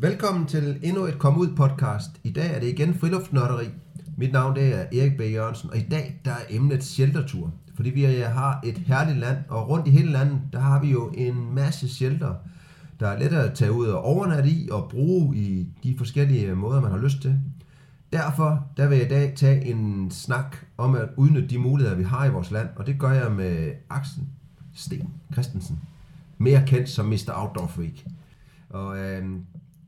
Velkommen til endnu et Kom Ud podcast. I dag er det igen friluftsnørderi. Mit navn det er Erik B. Jørgensen, og i dag der er emnet sheltertur. Fordi vi har et herligt land, og rundt i hele landet, der har vi jo en masse shelter, der er let at tage ud og overnatte i og bruge i de forskellige måder, man har lyst til. Derfor der vil jeg i dag tage en snak om at udnytte de muligheder, vi har i vores land, og det gør jeg med Axel Sten Christensen, mere kendt som Mr. Outdoor Freak. Og øh,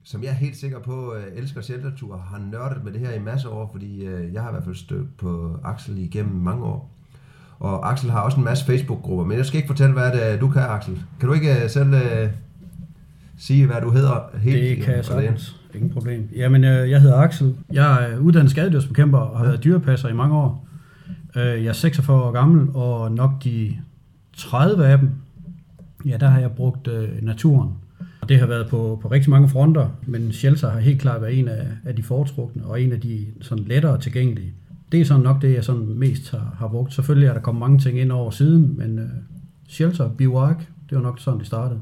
som jeg er helt sikker på øh, elsker sheltertur, har nørdet med det her i masser af år, fordi øh, jeg har i hvert fald stødt på Axel igennem mange år. Og Axel har også en masse Facebook-grupper, men jeg skal ikke fortælle, hvad det er, du kan, Axel. Kan du ikke øh, selv øh, sige, hvad du hedder helt? Det kan jeg sagtens. Ingen problem. Jamen, øh, jeg hedder Axel. Jeg er uddannet skadedyrsbekæmper og har ja. været dyrepasser i mange år. Øh, jeg er 46 år gammel, og nok de 30 af dem, ja, der har jeg brugt øh, naturen. Og det har været på, på rigtig mange fronter, men shelter har helt klart været en af, af de foretrukne, og en af de sådan lettere tilgængelige. Det er sådan nok det, jeg sådan mest har, har brugt. Selvfølgelig er der kommet mange ting ind over siden, men øh, shelter, bivouac, det var nok sådan, det startede.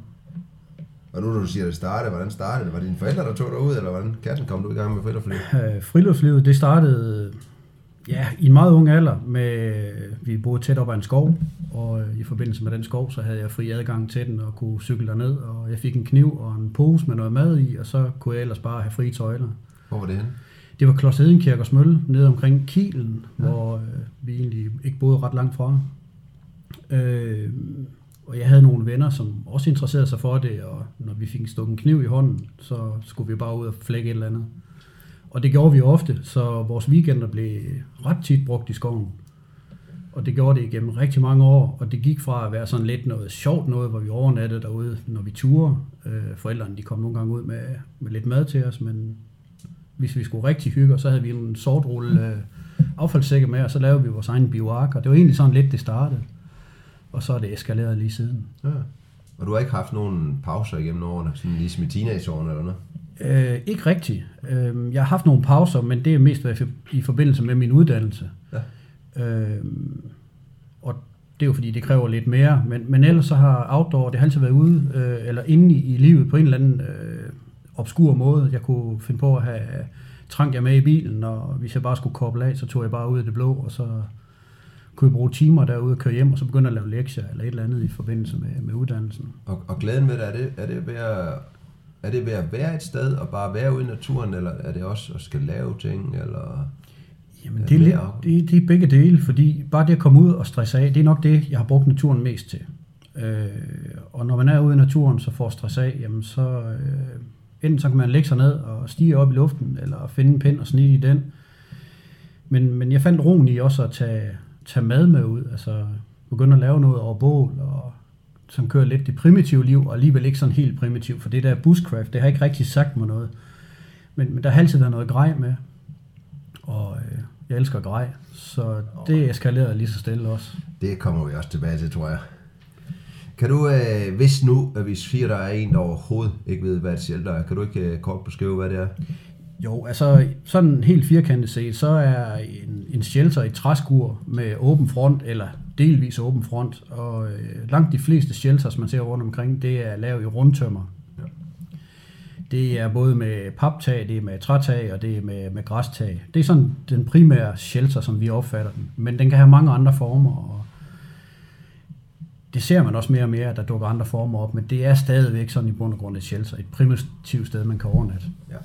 Og nu når du siger, at det startede, hvordan startede det? Var det dine forældre, der tog dig ud, eller hvordan katten kom du i gang med friluftslivet? Øh, friluftslivet, det startede ja, i en meget ung alder. Med, vi boede tæt op ad en skov, og øh, i forbindelse med den skov, så havde jeg fri adgang til den og kunne cykle derned. Og jeg fik en kniv og en pose med noget mad i, og så kunne jeg ellers bare have fri tøjler. Hvor var det henne? Det var Klods Hedenkirkers Mølle, nede omkring Kielen, ja. hvor øh, vi egentlig ikke boede ret langt fra. Øh, og jeg havde nogle venner, som også interesserede sig for det, og når vi fik en kniv i hånden, så skulle vi bare ud og flække et eller andet. Og det gjorde vi ofte, så vores weekender blev ret tit brugt i skoven. Og det gjorde det igennem rigtig mange år, og det gik fra at være sådan lidt noget sjovt noget, hvor vi overnattede derude, når vi turer. Øh, forældrene de kom nogle gange ud med, med lidt mad til os, men hvis vi skulle rigtig hygge, så havde vi en sortrulle øh, affaldssække med, og så lavede vi vores egen bioark, og det var egentlig sådan lidt, det startede. Og så er det eskaleret lige siden. Ja. Og du har ikke haft nogen pauser igennem årene, sådan ligesom i teenageårene eller noget? Øh, ikke rigtigt. Øh, jeg har haft nogle pauser, men det er mest i forbindelse med min uddannelse. Ja. Øh, og det er jo fordi, det kræver lidt mere. Men, men ellers så har outdoor, det har altid været ude, øh, eller inde i, i livet på en eller anden øh, obskur måde. Jeg kunne finde på at have trang jeg med i bilen, og hvis jeg bare skulle koble af, så tog jeg bare ud af det blå, og så kunne jeg bruge timer derude og køre hjem, og så begynde at lave lektier eller et eller andet i forbindelse med, med uddannelsen. Og, og glæden ved det, er det, er det ved at er det ved at være et sted og bare være ude i naturen, eller er det også at skal lave ting, eller... Jamen, det er, lidt, det, det er begge dele, fordi bare det at komme ud og stresse af, det er nok det, jeg har brugt naturen mest til. Øh, og når man er ude i naturen, så får stress af, jamen så øh, enten så kan man lægge sig ned og stige op i luften, eller finde en pind og snit i den. Men, men jeg fandt roen i også at tage, tage mad med ud, altså begynde at lave noget over bål, og som kører lidt det primitive liv, og alligevel ikke sådan helt primitivt, for det der bushcraft, det har ikke rigtig sagt mig noget. Men, men der har altid været noget grej med, og øh, jeg elsker grej, så det eskalerer lige så stille også. Det kommer vi også tilbage til, tror jeg. Kan du, øh, hvis nu, at vi siger, der er en, der overhovedet ikke ved, hvad et shelter er, kan du ikke øh, kort beskrive, hvad det er? Jo, altså sådan helt firkantet set, så er en, en shelter et træskur med åben front, eller delvis åben front, og øh, langt de fleste shelters, man ser rundt omkring, det er lavet i rundtømmer. Ja. Det er både med paptag, det er med trætag, og det er med, med græstag. Det er sådan den primære shelter, som vi opfatter den. Men den kan have mange andre former, og det ser man også mere og mere, at der dukker andre former op, men det er stadigvæk sådan i bund og grund et shelter, et primitivt sted, man kan overnatte. Ja.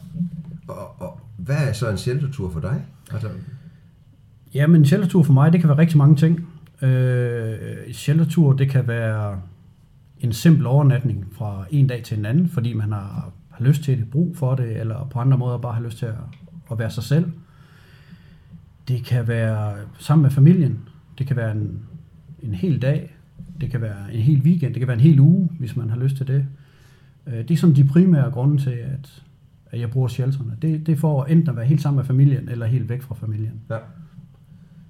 Og, og hvad er så en sheltertur for dig? Altså... Jamen, en sheltertur for mig, det kan være rigtig mange ting. Øh, sheltertur, det kan være en simpel overnatning fra en dag til en anden, fordi man har, har lyst til det, brug for det, eller på andre måder bare har lyst til at, at være sig selv. Det kan være sammen med familien. Det kan være en, en hel dag. Det kan være en hel weekend. Det kan være en hel uge, hvis man har lyst til det. Øh, det er sådan de primære grunde til, at, at jeg bruger shelterne. Det, det er for enten at være helt sammen med familien, eller helt væk fra familien. Ja.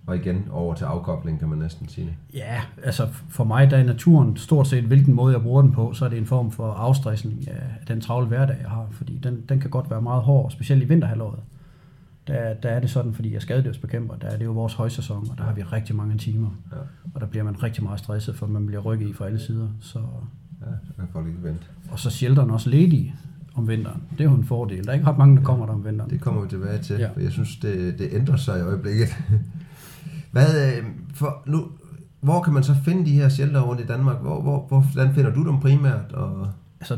Og igen over til afkobling, kan man næsten sige. Ja, altså for mig, der er naturen stort set, hvilken måde jeg bruger den på, så er det en form for afstressning af den travle hverdag, jeg har. Fordi den, den kan godt være meget hård, specielt i vinterhalvåret. Der, der er det sådan, fordi jeg skadedyrsbekæmper, der er det jo vores højsæson, og der har vi rigtig mange timer. Ja. Og der bliver man rigtig meget stresset, for man bliver rykket i fra alle sider. Så, ja, så kan folk ikke vente. Og så shelteren også ledige om vinteren. Det er jo en fordel. Der er ikke ret mange, der kommer der om vinteren. Det kommer vi tilbage til, ja. Ja. for jeg synes, det, det ændrer sig i øjeblikket. Hvad, øh, for nu, hvor kan man så finde de her shelter rundt i Danmark? Hvor, hvor, hvor, hvordan finder du dem primært? Og, Altså,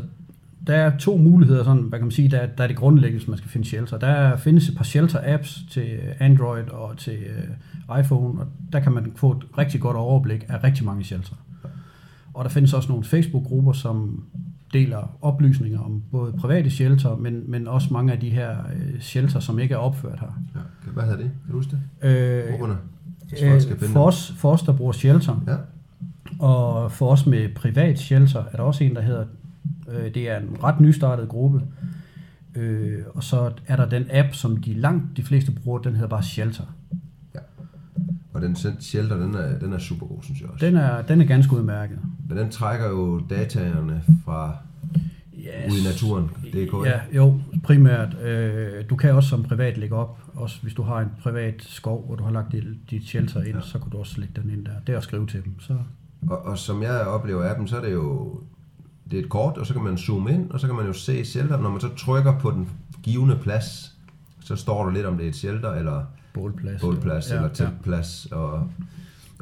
der er to muligheder, sådan, hvad kan man sige, der, er- der er det grundlæggende, hvis man skal finde shelter. Der er, findes et par shelter-apps til Android og til uh, iPhone, og der kan man få et rigtig godt overblik af rigtig mange shelter. Og der findes også nogle Facebook-grupper, som deler oplysninger om både private shelter, men, men også mange af de her uh, shelter, som ikke er opført her. ja, hvad hedder det? Kan du huske det? Øh, Grupperne? Hvis folk skal øh, finde for, for der bruger shelter, Ja, og for os med privat shelter, er der også en, der hedder, øh, det er en ret nystartet gruppe, øh, og så er der den app, som de langt de fleste bruger, den hedder bare Shelter. og den shelter, den er, den er super god, synes jeg også. Den er, den er ganske udmærket. Men den trækker jo dataerne fra Yes. ude i naturen. DK. Ja, jo, primært. Øh, du kan også som privat lægge op, også hvis du har en privat skov, hvor du har lagt dit, shelter ind, Ja. ja. så kan du også lægge den ind der. Det er at skrive til dem. Så, Og, og som jeg oplever appen, så er det jo det er et kort, og så kan man zoome ind, og så kan man jo se shelter. Når man så trykker på den givende plads, så står der lidt om det er et shelter, eller bålplads. bålplads, Ja, eller ja. teltplads, og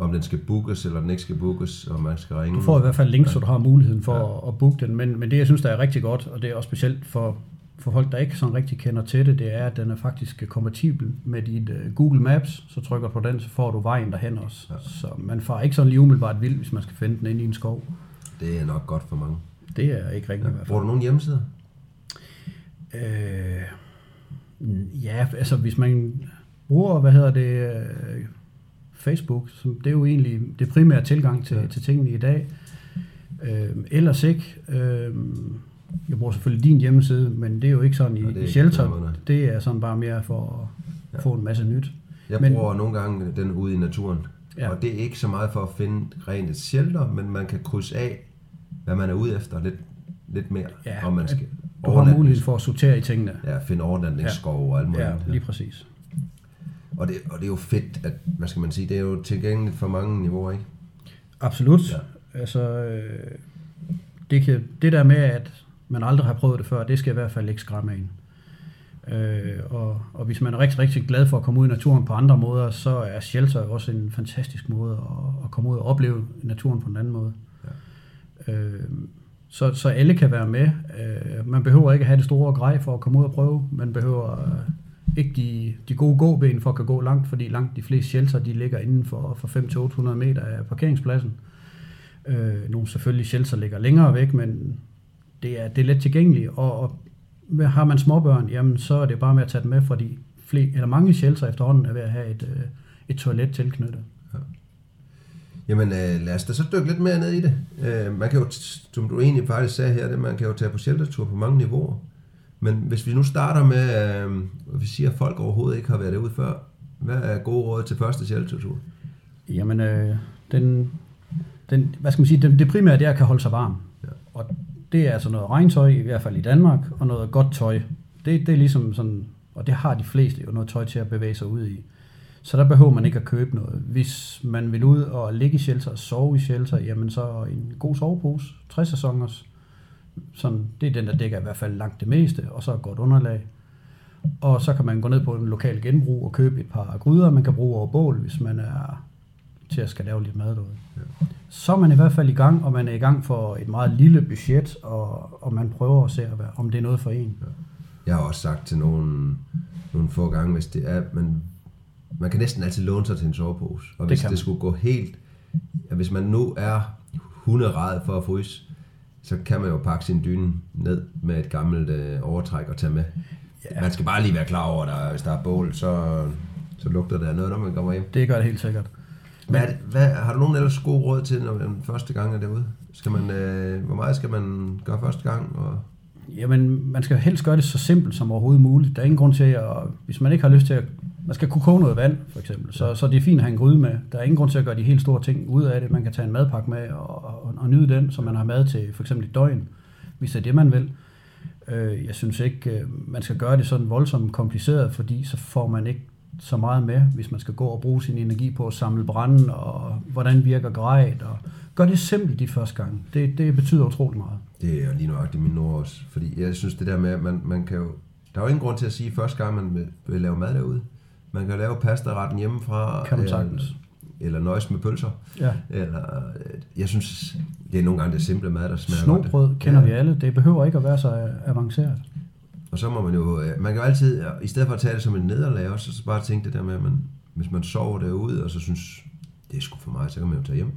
om den skal bookes, eller den ikke skal bookes, og man skal ringe. Du får i hvert fald links, så du har muligheden for Ja. ja. at, at booke den. Men, men det, jeg synes, der er rigtig godt, og det er også specielt for, for folk, der ikke sådan rigtig kender til det, det er, at den er faktisk kompatibel med dit uh, Google Maps. Så trykker du på den, så får du vejen derhen også. Ja. Ja. Så man får ikke sådan lige umiddelbart vild, hvis man skal finde den inde i en skov. Det er nok godt for mange. Det er ikke rigtigt Ja. i hvert Bruger fald. du nogen hjemmesider? Øh, ja, altså hvis man bruger, hvad hedder det, øh, Facebook, som det er jo egentlig det primære tilgang til, Ja. ja. til tingene i dag. Øh, ellers ikke. Øh, jeg bruger selvfølgelig din hjemmeside, men det er jo ikke sådan i, Ja, det er i shelter. noget. Det er sådan bare mere for at Ja. ja. få en masse nyt. Jeg Men- bruger nogle gange den ude i naturen. Ja. Og det er ikke så meget for at finde rent et shelter, men man kan krydse af, hvad man er ude efter lidt, lidt mere. Ja, om man skal Du har mulighed for at sortere i tingene. Ja, finde overnatningsskov og alt muligt. Ja, lige præcis. Og det, og det er jo fedt, at, hvad skal man sige, det er jo tilgængeligt for mange niveauer, ikke? Absolut. Ja. Altså, øh, det, kan, det der med, at man aldrig har prøvet det før, det skal i hvert fald ikke skræmme en. Øh, og, og hvis man er rigtig, rigtig glad for at komme ud i naturen på andre måder, så er shelter jo også en fantastisk måde at, at komme ud og opleve naturen på en anden måde. Ja. Øh, så, så alle kan være med. Øh, man behøver ikke have det store grej for at komme ud og prøve. Man behøver ikke de, de gode gåben for at kan gå langt, fordi langt de fleste shelter de ligger inden for, for 500-800 meter af parkeringspladsen. Øh, nogle selvfølgelig shelter ligger længere væk, men det er, det er let tilgængeligt, og, og har man småbørn, jamen så er det bare med at tage dem med, fordi flere, eller mange shelter efterhånden er ved at have et, øh, et toilet tilknyttet. Jamen øh, lad os da så dykke lidt mere ned i det. Øh, man kan jo, som du egentlig faktisk sagde her, det, man kan jo tage på sheltertur på mange niveauer. Men hvis vi nu starter med, øh, vi siger, at folk overhovedet ikke har været derude før, hvad er gode råd til første sheltertur? Jamen, øh, den, den, hvad skal man sige, det, det primære det er at kan holde sig varm. Ja. Og det er altså noget regntøj, i hvert fald i Danmark, og noget godt tøj. Det, det er ligesom sådan, og det har de fleste jo noget tøj til at bevæge sig ud i. Så der behøver man ikke at købe noget. Hvis man vil ud og ligge i shelter og sove i shelter, jamen så en god sovepose, 60 sæsoners, sådan, det er den, der dækker i hvert fald langt det meste, og så et godt underlag. Og så kan man gå ned på en lokal genbrug og købe et par gryder, man kan bruge over bål, hvis man er til at skal lave lidt mad derude. Ja. Så er man i hvert fald i gang, og man er i gang for et meget lille budget, og, og man prøver at se, om det er noget for en. Jeg har også sagt til nogle, nogle få gange, hvis det er, man, man kan næsten altid låne sig til en sovepose. Og hvis det, det skulle gå helt, hvis man nu er hunderad for at fryse, så kan man jo pakke sin dyne ned med et gammelt øh, overtræk og tage med. Ja. Man skal bare lige være klar over, at hvis der er bål, så, så lugter af noget, når man kommer hjem. Det gør det helt sikkert. Hvad, hvad, har du nogen ellers gode råd til, når man første gang er derude? Skal man, øh, hvor meget skal man gøre første gang? Og, Jamen, man skal helst gøre det så simpelt som overhovedet muligt. Der er ingen grund til at, hvis man ikke har lyst til at, man skal kunne koge noget vand, for eksempel, så, så det er fint at have en gryde med. Der er ingen grund til at gøre de helt store ting ud af det. Man kan tage en madpakke med og, og, og nyde den, så man har mad til for eksempel et døgn, hvis det er det, man vil. Øh, jeg synes ikke, øh, man skal gøre det sådan voldsomt kompliceret, fordi så får man ikke så meget med, hvis man skal gå og bruge sin energi på at samle branden, og hvordan virker grejet, og gør det simpelt de første gange. Det, det betyder utrolig meget. Det er lige nøjagtigt min ord også, fordi jeg synes det der med, at man, man kan jo, der er jo ingen grund til at sige første gang, man vil, vil lave mad derude. Man kan lave pasta-retten hjemmefra. Kan man sagtens. Eller nøjes med pølser. Ja. Eller, øh, jeg synes, det er nogle gange det simple mad, der smager Snobrød godt. kender ja. vi alle. Det behøver ikke at være så avanceret. Og så må man jo, øh, man kan jo altid, i stedet for at tage det som en nederlag også, så bare tænke det der med, at man, hvis man sover derude, og så synes, det er sgu for mig, så kan man jo tage hjem.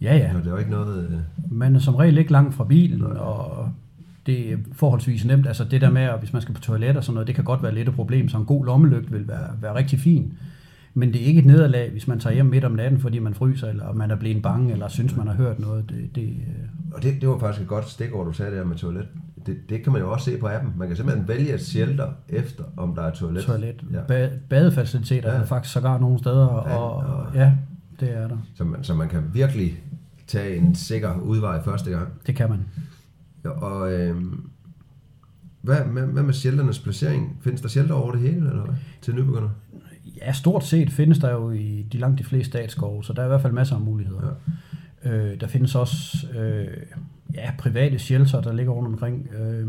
Ja, ja. Og det er jo ikke noget... øh, Man er som regel ikke langt fra bilen, og det er forholdsvis nemt. Altså det der med, at hvis man skal på toilet og sådan noget, det kan godt være lidt et problem, så en god lommelygt vil være, være rigtig fin. Men det er ikke et nederlag, hvis man tager hjem midt om natten, fordi man fryser, eller man er blevet bange, eller synes, man har hørt noget. Det, det, øh, Og det, det var faktisk et godt stikord, du sagde der med toilet. Det, det kan man jo også se på appen. Man kan simpelthen vælge et shelter efter, om der er toilet. toilet. Ja. Ba- badefaciliteter Ja. er faktisk sågar nogle steder, og, og- og ja, det er der. Så, man, så man kan virkelig tage en sikker udvej første gang. Det kan man. Ja, og øhm, hvad, hvad, hvad med shelternes placering? Findes der shelter over det hele, eller hvad? Til nybegynder? Ja, stort set findes der jo i de langt de fleste statsskove, så der er i hvert fald masser af muligheder. Ja. Øh, der findes også øh, ja, private shelter, der ligger rundt omkring. Øh,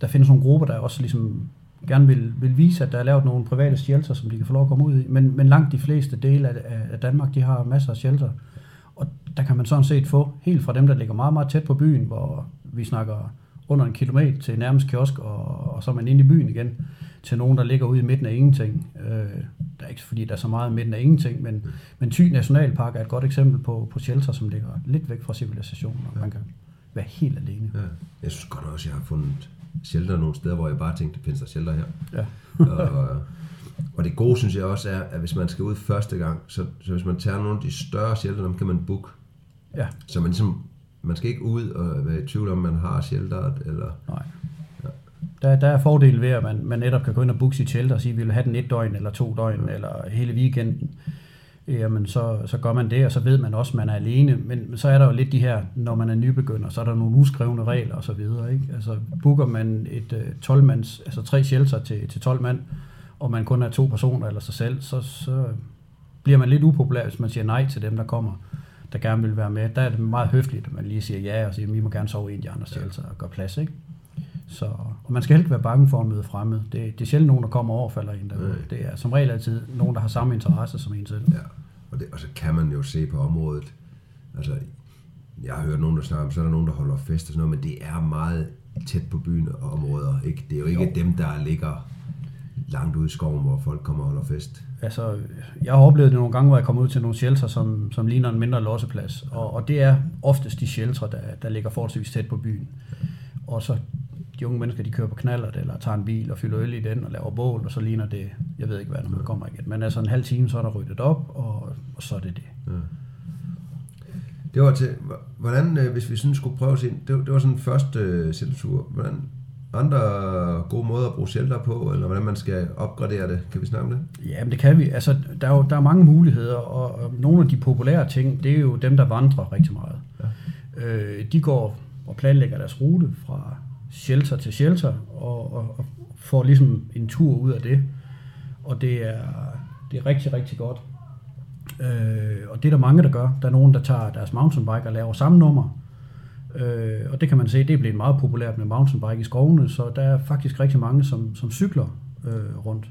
der findes nogle grupper, der også ligesom gerne vil, vil vise, at der er lavet nogle private shelter, som de kan få lov at komme ud i. Men, men langt de fleste dele af, af- af Danmark, de har masser af shelter. Og der kan man sådan set få helt fra dem, der ligger meget, meget tæt på byen, hvor vi snakker under en kilometer til nærmest kiosk, og, og så er man inde i byen igen, til nogen, der ligger ude i midten af ingenting. Øh, der er ikke fordi, der er så meget i midten af ingenting, men, men Thy Nationalpark er et godt eksempel på, på shelter, som ligger lidt væk fra civilisationen, og man kan være helt alene. Ja. Jeg synes godt også, jeg har fundet shelter nogle steder, hvor jeg bare tænkte, findes der shelter her? Ja. og, og det gode, synes jeg også er, at hvis man skal ud første gang, så, så hvis man tager nogle af de større shelter, dem kan man booke. ja, Så man ligesom, man skal ikke ud og være i tvivl om, man har shelteret, eller... nej. Der, der er fordele ved, at man, man netop kan gå ind og booke sit shelter og sige, at vi vil have den et døgn, eller to døgn, eller hele weekenden. Jamen, så, så gør man det, og så ved man også, at man er alene. Men så er der jo lidt de her, når man er nybegynder, så er der nogle uskrevne regler og så videre. Ikke? Altså, booker man et uh, 12-mands, altså tre shelter til, til 12 mand, og man kun er to personer eller sig selv, så, så bliver man lidt upopulær, hvis man siger nej til dem, der kommer, der gerne vil være med. Der er det meget høfligt, at man lige siger ja, og siger, at vi må gerne sove i en af de andre shelter og gøre plads. Ikke? Så, og man skal heller ikke være bange for at møde fremmede. Det, det er sjældent nogen, der kommer og falder ind derude. Nej. Det er som regel altid nogen, der har samme interesse som en selv. Ja, og, det, og så kan man jo se på området. Altså, jeg har hørt nogen, der snakker om, så er der nogen, der holder fest og sådan noget, men det er meget tæt på byen og områder. Ikke? Det er jo ikke jo. dem, der ligger langt ude i skoven, hvor folk kommer og holder fest. Altså, jeg har oplevet det nogle gange, hvor jeg kommer ud til nogle shelter, som, som ligner en mindre losseplads. Og, og det er oftest de shelter, der, der ligger forholdsvis tæt på byen. Og så de unge mennesker, de kører på knallert, eller tager en bil og fylder øl i den og laver bål, og så ligner det, jeg ved ikke hvad, når man kommer igen. Men altså en halv time, så er der ryddet op, og, og så er det det. Det var til, hvordan, øh, hvis vi sådan skulle prøve os ind, det, var- det var sådan en første øh, sheltertur, hvordan andre gode måder at bruge shelter på, eller hvordan man skal opgradere det, kan vi snakke om det? Ja, men det kan vi. Altså, der er jo der er mange muligheder, og, og nogle af de populære ting, det er jo dem, der vandrer rigtig meget. Ja. Øh, de går og planlægger deres rute fra shelter til shelter, og, og, og får ligesom en tur ud af det. Og det er, det er rigtig, rigtig godt. Øh, og det er der mange, der gør. Der er nogen, der tager deres mountainbike og laver samme nummer. Øh, og det kan man se, det er blevet meget populært med mountainbike i skovene, så der er faktisk rigtig mange, som, som cykler øh, rundt.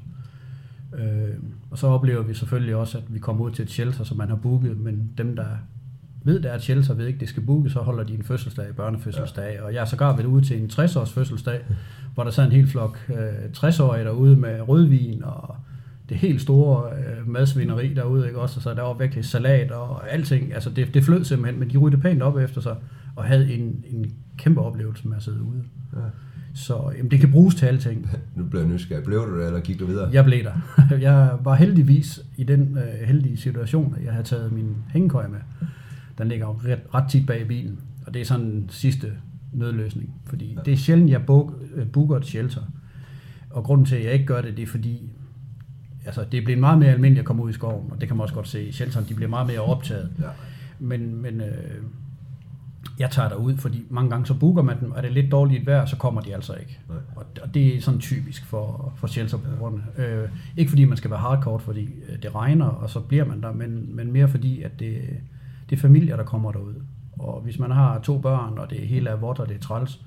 Øh, og så oplever vi selvfølgelig også, at vi kommer ud til et shelter, som man har booket, men dem, der ved, der er et shelter, ved ikke, det skal bookes, så holder de en fødselsdag, børnefødselsdag. Ja. Og jeg er sågar været ude til en 60-års fødselsdag, hvor der sad en hel flok øh, 60-årige derude med rødvin og det helt store øh, madsvineri derude, ikke også? Og så der var virkelig salat og alting. Altså det, det flød simpelthen, men de ryddede pænt op efter sig og havde en, en kæmpe oplevelse med at sidde ude. Ja. Så jamen, det kan bruges til alting. Nu bliver jeg nysgerrig. Blev du det, eller gik du videre? Jeg blev der. Jeg var heldigvis i den øh, heldige situation, at jeg havde taget min hængekøj med. Den ligger jo ret, ret tit bag i bilen, og det er sådan en sidste nødløsning. Fordi det er sjældent, jeg book, øh, booker et shelter. Og grunden til, at jeg ikke gør det, det er fordi, altså det er blevet meget mere almindeligt at komme ud i skoven, og det kan man også godt se. Shelterne, de bliver meget mere optaget. Ja. Men, men øh, jeg tager derud, fordi mange gange så booker man dem, og det er lidt dårligt vejr, så kommer de altså ikke. Nej. Og, og det er sådan typisk for, for shelterbrugerne. Øh, ikke fordi man skal være hardcore, fordi øh, det regner, og så bliver man der, men, men mere fordi, at det, det er familier, der kommer derud. Og hvis man har to børn, og det hele er vådt, og det er træls,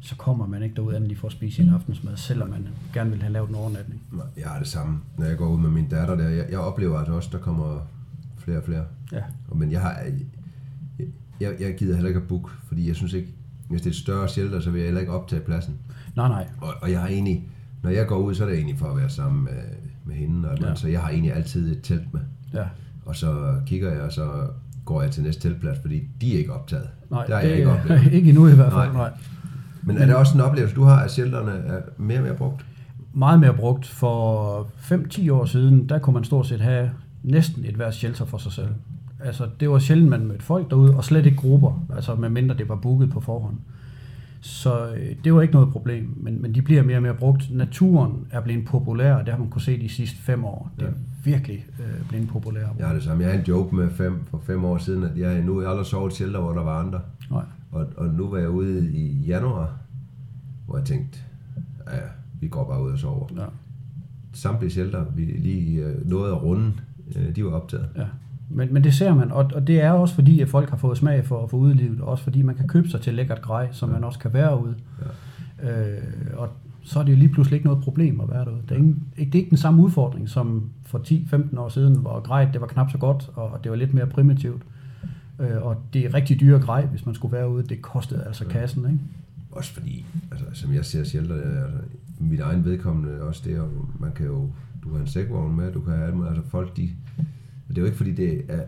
så kommer man ikke derud, anden de får at spise en aftensmad, selvom man gerne vil have lavet en overnatning. Jeg har det samme, når jeg går ud med min datter der. Jeg, jeg oplever altså også, der kommer flere og flere. Ja, Men jeg har... Jeg, jeg, gider heller ikke at booke, fordi jeg synes ikke... Hvis det er et større shelter, så vil jeg heller ikke optage pladsen. nej, nej. Og, og jeg har egentlig... Når jeg går ud, så er det egentlig for at være sammen med, med hende. Og Ja. ja. Så jeg har egentlig altid et telt med. Ja. Og så kigger jeg, og så går jeg til næste teltplads, fordi de er ikke optaget. Nej, det har det jeg ikke er oplevet. ikke endnu i hvert fald. Nej. Nej. nej. Men er det også en oplevelse, du har, at shelterne er mere og mere brugt? meget mere brugt. For 5-10 år siden, der kunne man stort set have næsten et hvert shelter for sig selv. Altså, det var sjældent, man mødte folk derude, og slet ikke grupper, altså medmindre det var booket på forhånd. Så øh, det var ikke noget problem, men, men de bliver mere og mere brugt. Naturen er blevet populær, og det har man kunne se de sidste fem år. Det er Ja. virkelig øh, blevet populær. Jeg har det samme. Jeg har en joke med fem, for fem år siden, at jeg nu jeg aldrig sovet shelter, hvor der var andre. Nej. Og, og nu var jeg ude i januar, hvor jeg tænkte, ja, vi går bare ud og sover. Ja, Samtlige shelter, vi lige øh, nåede at runde, øh, de var optaget. ja. Men, men det ser man, og, og det er også fordi, at folk har fået smag for, for udelivet, og også fordi man kan købe sig til lækkert grej, så man også kan være ude. Øh, og så er det jo lige pludselig ikke noget problem at være derude. Det er, ingen, ikke, det er ikke den samme udfordring som for 10-15 år siden, hvor grejet det var knap så godt, og det var lidt mere primitivt. Øh, og det er rigtig dyre grej, hvis man skulle være ude. Det kostede altså kassen, ikke? Også fordi, altså, som jeg ser shelter, altså, mit egen vedkommende også det, og man kan jo, du har en sækvogn med, du kan have alt muligt, altså folk, de, det er jo ikke fordi det er,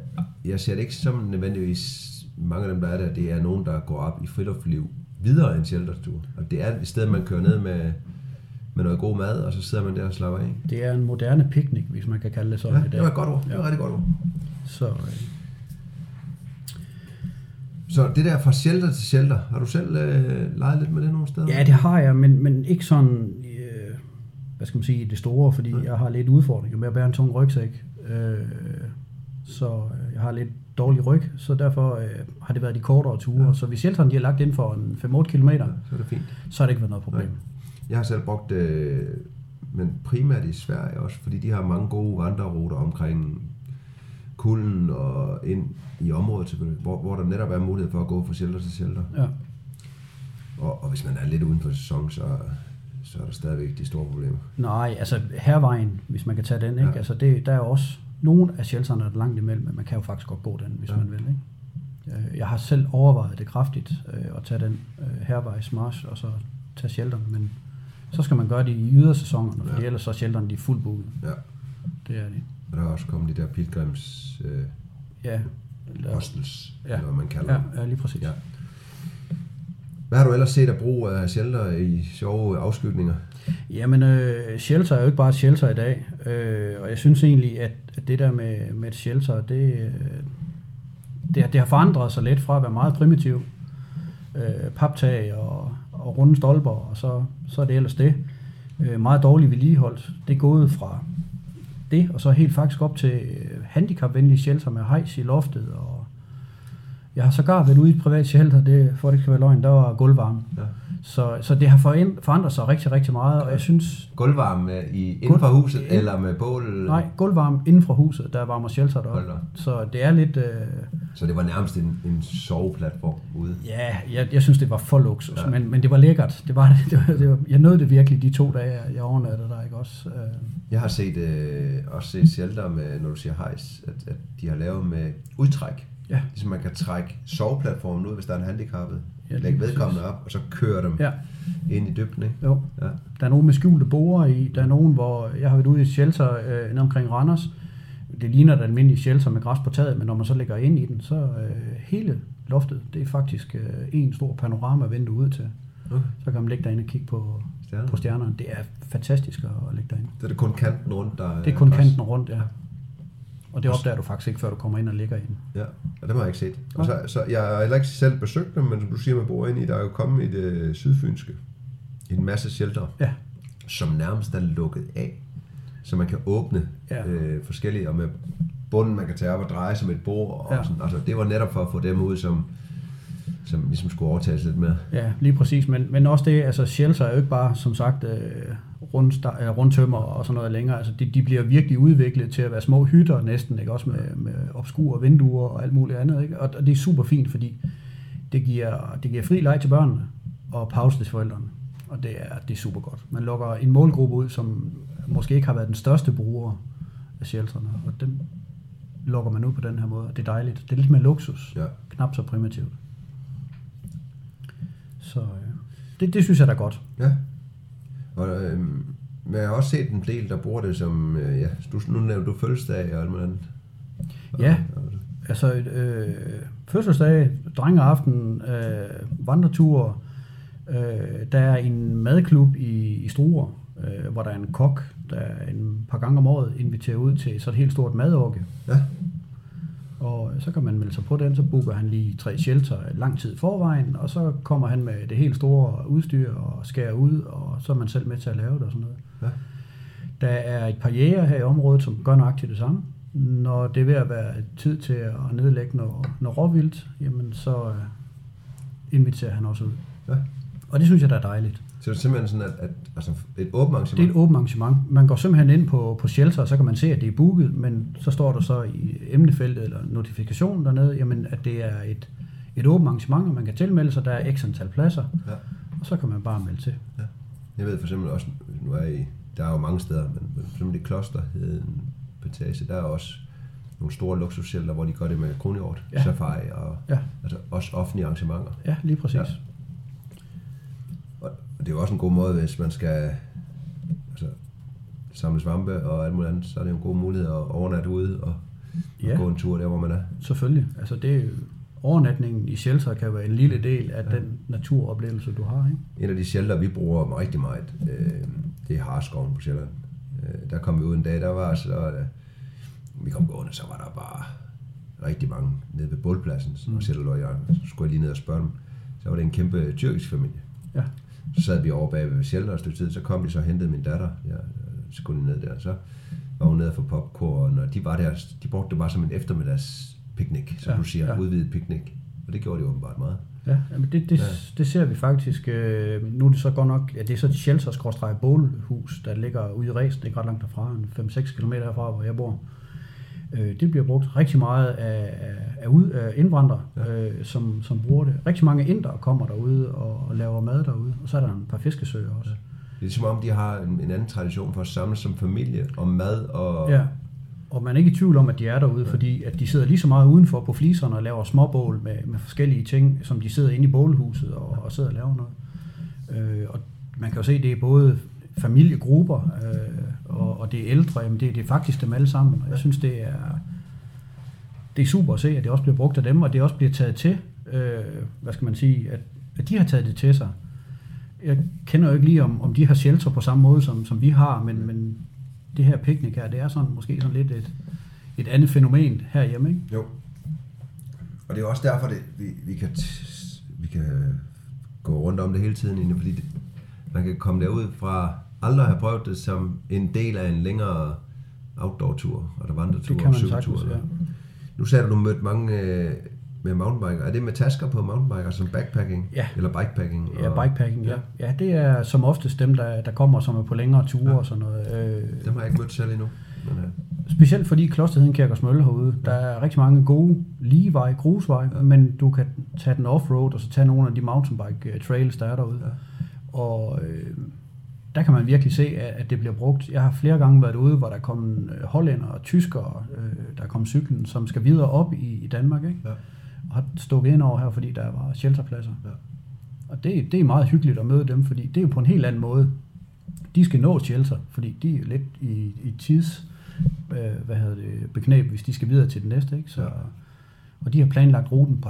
jeg ser det ikke som nødvendigvis, mange af dem der er der, det er nogen, der går op i friluftsliv videre end sheltertur. Og det er et sted, man kører ned med, med noget god mad, og så sidder man der og slapper af. Det er en moderne picnic, hvis man kan kalde det sådan Ja, i dag. det var et godt ord. Det var et Ja. rigtig godt ord. Så øh, Så det der fra shelter til shelter, har du selv øh, leget lidt med det nogle steder? Ja, det har jeg, men, men ikke sådan, øh, hvad skal man sige, det store, fordi jeg har lidt udfordringer med at bære en tung rygsæk. Øh, så øh, jeg har lidt dårlig ryg, så derfor øh, har det været de kortere ture. Ja. Så hvis shelteren de har lagt ind for en 5-8 km, Så er det fint. så har det ikke været noget problem. Nej. Jeg har selv brugt det, men primært i Sverige også, fordi de har mange gode vandreruter omkring kulden og ind i området hvor, hvor der netop er mulighed for at gå fra shelter til shelter. Ja. Og, og hvis man er lidt uden for sæson, så, så er der stadigvæk de store problemer. Nej, altså hervejen, hvis man kan tage den, ikke? Ja. Altså det, der er også nogle af shelterne, der er langt imellem, men man kan jo faktisk godt gå den, hvis Ja. man vil. Ikke? Øh, Jeg har selv overvejet det kraftigt, øh, at tage den øh, hervejs march, og så tage shelteren, men så skal man gøre det i ydersæsonerne, Ja. ellers så er shelteren de fuldt booket. Ja. Det er de. Og der er også kommet de der pilgrims øh, Ja. Hostels, Ja. eller hvad man kalder ja, dem. ja, lige præcis. Ja. Hvad har du ellers set af brug af shelter i sjove afskygninger? Jamen, øh, shelter er jo ikke bare et shelter i dag, øh, og jeg synes egentlig, at, at det der med, med et shelter, det, øh, det, det har forandret sig lidt fra at være meget primitiv, øh, paptag og, og runde stolper, og så, så er det ellers det. Øh, meget dårligt vedligeholdt. Det er gået fra det, og så helt faktisk op til øh, handicapvenlige shelter med hejs i loftet, og jeg har sågar været ude i et privat shelter, det, for det ikke skal være løgn, der var gulvvarme. Ja. Så, så det har forandret sig rigtig, rigtig meget, og jeg synes, Gulvvarme i, inden for Gulv- huset, ind- eller med bål? nej, gulvvarme inden for huset, der varmer. Hold da. Så det er lidt, øh, Så det var nærmest en, en soveplatform ude? ja, jeg, jeg synes, det var for luksus, Ja. men, men det var lækkert. Det var, det var, det var, jeg nåede det virkelig de to dage, jeg overnattede der, ikke også? Øh, Jeg har set, øh, også set shelter med, når du siger hejs, at, at de har lavet med udtræk. ja, Ligesom man kan trække soveplatformen ud, hvis der er en handicappet. Ja, præcis. vedkommende op, og så køre dem ja. ind i dybden, ikke? jo. Ja. Der er nogen med skjulte borer i, der er nogen, hvor jeg har været ude i shelter øh, omkring Randers. Det ligner et almindeligt shelter med græs på taget, men når man så lægger ind i den, så øh, hele loftet, det er faktisk øh, en stor panorama vindue ud til. Okay. Så kan man ligge derinde og kigge på, Stjerner. på stjernerne. Det er fantastisk at ligge derinde. Så er det kun kanten rundt, der Det er kun græs. kanten rundt, ja. Og det opdager du faktisk ikke, før du kommer ind og ligger i den. Ja, og det har jeg ikke set. Og så, så jeg har heller ikke selv besøgt dem, men som du siger, man bor inde i, der er jo kommet i det sydfynske en masse shelter, Ja, som nærmest er lukket af. Så man kan åbne Ja. øh, forskellige, og med bunden, man kan tage op og dreje som et bord. Og Ja. sådan. Altså, det var netop for at få dem ud, som som ligesom skulle overtages lidt mere. Ja, lige præcis. Men, men også det, altså shelter er jo ikke bare, som sagt, øh, rund, øh, rundtømmer og sådan noget længere. Altså de, de bliver virkelig udviklet til at være små hytter næsten, ikke? Også med, med obskure vinduer og alt muligt andet, ikke? Og, og det er super fint, fordi det giver, det giver fri leg til børnene og pause til forældrene. Og det er, det er super godt. Man lukker en målgruppe ud, som måske ikke har været den største bruger af shelterne, og den lukker man ud på den her måde, og det er dejligt. Det er lidt mere luksus, Ja. knap så primitivt. Så øh, det, det synes jeg da er godt. Ja. Og øhm, men jeg har også set en del, der bruger det som, øh, ja, du, nu nævner du fødselsdag og alt muligt andet. Ja. Og, og, Altså øh, fødselsdag, drengeaften, øh, vandreture, øh, der er en madklub i, i Struer, øh, hvor der er en kok, der en par gange om året inviterer ud til så et helt stort madorgie. ja, Og så kan man melde sig på den, så booker han lige tre shelter lang tid i forvejen, og så kommer han med det helt store udstyr og skærer ud, og så er man selv med til at lave det og sådan noget. Ja. Der er et par jæger her i området, som gør nøjagtigt det samme. Når det er ved at være tid til at nedlægge noget, noget råvildt, jamen så øh, inviterer han også ud. ja. Og det synes jeg, der er dejligt. Så det er simpelthen sådan, at, at altså et åbent arrangement. Det er et åbent arrangement. Man går simpelthen ind på, på shelter, og så kan man se, at det er booket, men så står der så i emnefeltet eller notifikationen dernede, jamen, at det er et, et åbent arrangement, og man kan tilmelde sig, der er x antal pladser, Ja. og så kan man bare melde til. Ja. Jeg ved for eksempel også, nu er I, der er jo mange steder, men for eksempel i Kloster hed en Betage, der er også nogle store luksusshelter, hvor de gør det med kronhjort, ja. safari og Ja, altså også offentlige arrangementer. ja lige præcis. Ja. Det er jo også en god måde, hvis man skal altså, samle svampe og alt muligt andet, så er det jo en god mulighed at overnatte ude og, Ja. og gå en tur der, hvor man er. Selvfølgelig. Altså det er overnatningen i shelter kan være en lille del af den naturoplevelse, du har. Ikke? En af de shelter, vi bruger rigtig meget, øh, det er Harskoven på Sjælland. Øh, der kom vi ud en dag, der var så, øh, vi kom gående, så var der bare rigtig mange nede ved bålpladsen, mm. og selv og jeg, så skulle lige ned og spørge dem. Så var det en kæmpe tyrkisk familie. Ja. Så sad vi over bag ved et stykke tid, så kom de så og hentede min datter. Så skulle ned der, så var hun nede for popcorn, og de var der, de brugte det bare som en eftermiddags picnic, som Ja, du siger, ja. udvidet picnic. Og det gjorde de åbenbart meget. Ja, men det, det, Ja. det ser vi faktisk. Øh, nu er det så godt nok, ja, det er så et shelter bålhus, der ligger ude i Ræsen, ikke ret langt derfra, en 5-6 km herfra, hvor jeg bor. Øh, det bliver brugt rigtig meget af, af, ud, af indvandrere, ja. øh, som, som bruger det. Rigtig mange indere kommer derude og, og laver mad derude, og så er der en par fiskesøer også. Det er som om, de har en, en anden tradition for at samles som familie om mad og... Ja, og man er ikke i tvivl om, at de er derude, fordi at de sidder lige så meget udenfor på fliserne og laver småbål med, med forskellige ting, som de sidder inde i bålhuset og, og sidder og laver noget. Øh, og man kan jo se, at det er både familiegrupper, øh, og, og det er ældre, jamen det, det er faktisk dem alle sammen. Og jeg synes, det er, det er super at se, at det også bliver brugt af dem, og det også bliver taget til, øh, hvad skal man sige, at, at de har taget det til sig. Jeg kender jo ikke lige, om, om de har shelter på samme måde, som, som vi har, men, men det her picnic her, det er sådan måske sådan lidt et, et andet fænomen herhjemme, ikke? Jo. Og det er også derfor, det, vi, vi, kan, vi kan gå rundt om det hele tiden, fordi det, man kan komme derud fra aldrig have prøvet det som en del af en længere outdoor-tur, eller vandretur, Det kan man cykeltur. ja. Nu sagde du, du mødte mange øh, med mountainbiker. Er det med tasker på mountainbiker, som backpacking? Ja. Eller bikepacking? Ja, Og- bikepacking, ja. Ja, det er som oftest dem, der, der kommer, som er på længere ture Ja. og sådan noget. Øh, Dem har jeg ikke mødt selv endnu. Men, øh, Specielt fordi kloster hedder Kirkersmølle herude. Der er rigtig mange gode ligeveje, grusveje, ja. men du kan tage den offroad og så tage nogle af de mountainbike øh, trails, der er derude. Ja. Og øh, der kan man virkelig se, at, det bliver brugt. Jeg har flere gange været ude, hvor der kom øh, hollænder og tyskere, øh, der er kommet cyklen, som skal videre op i, i Danmark, ikke? Ja. og har stukket ind over her, fordi der var shelterpladser. Ja. Og det, det er meget hyggeligt at møde dem, fordi det er jo på en helt anden måde. De skal nå shelter, fordi de er lidt i, i tids øh, hvad hedder det, beknæb, hvis de skal videre til den næste. Ikke? Så, Ja. Og de har planlagt ruten på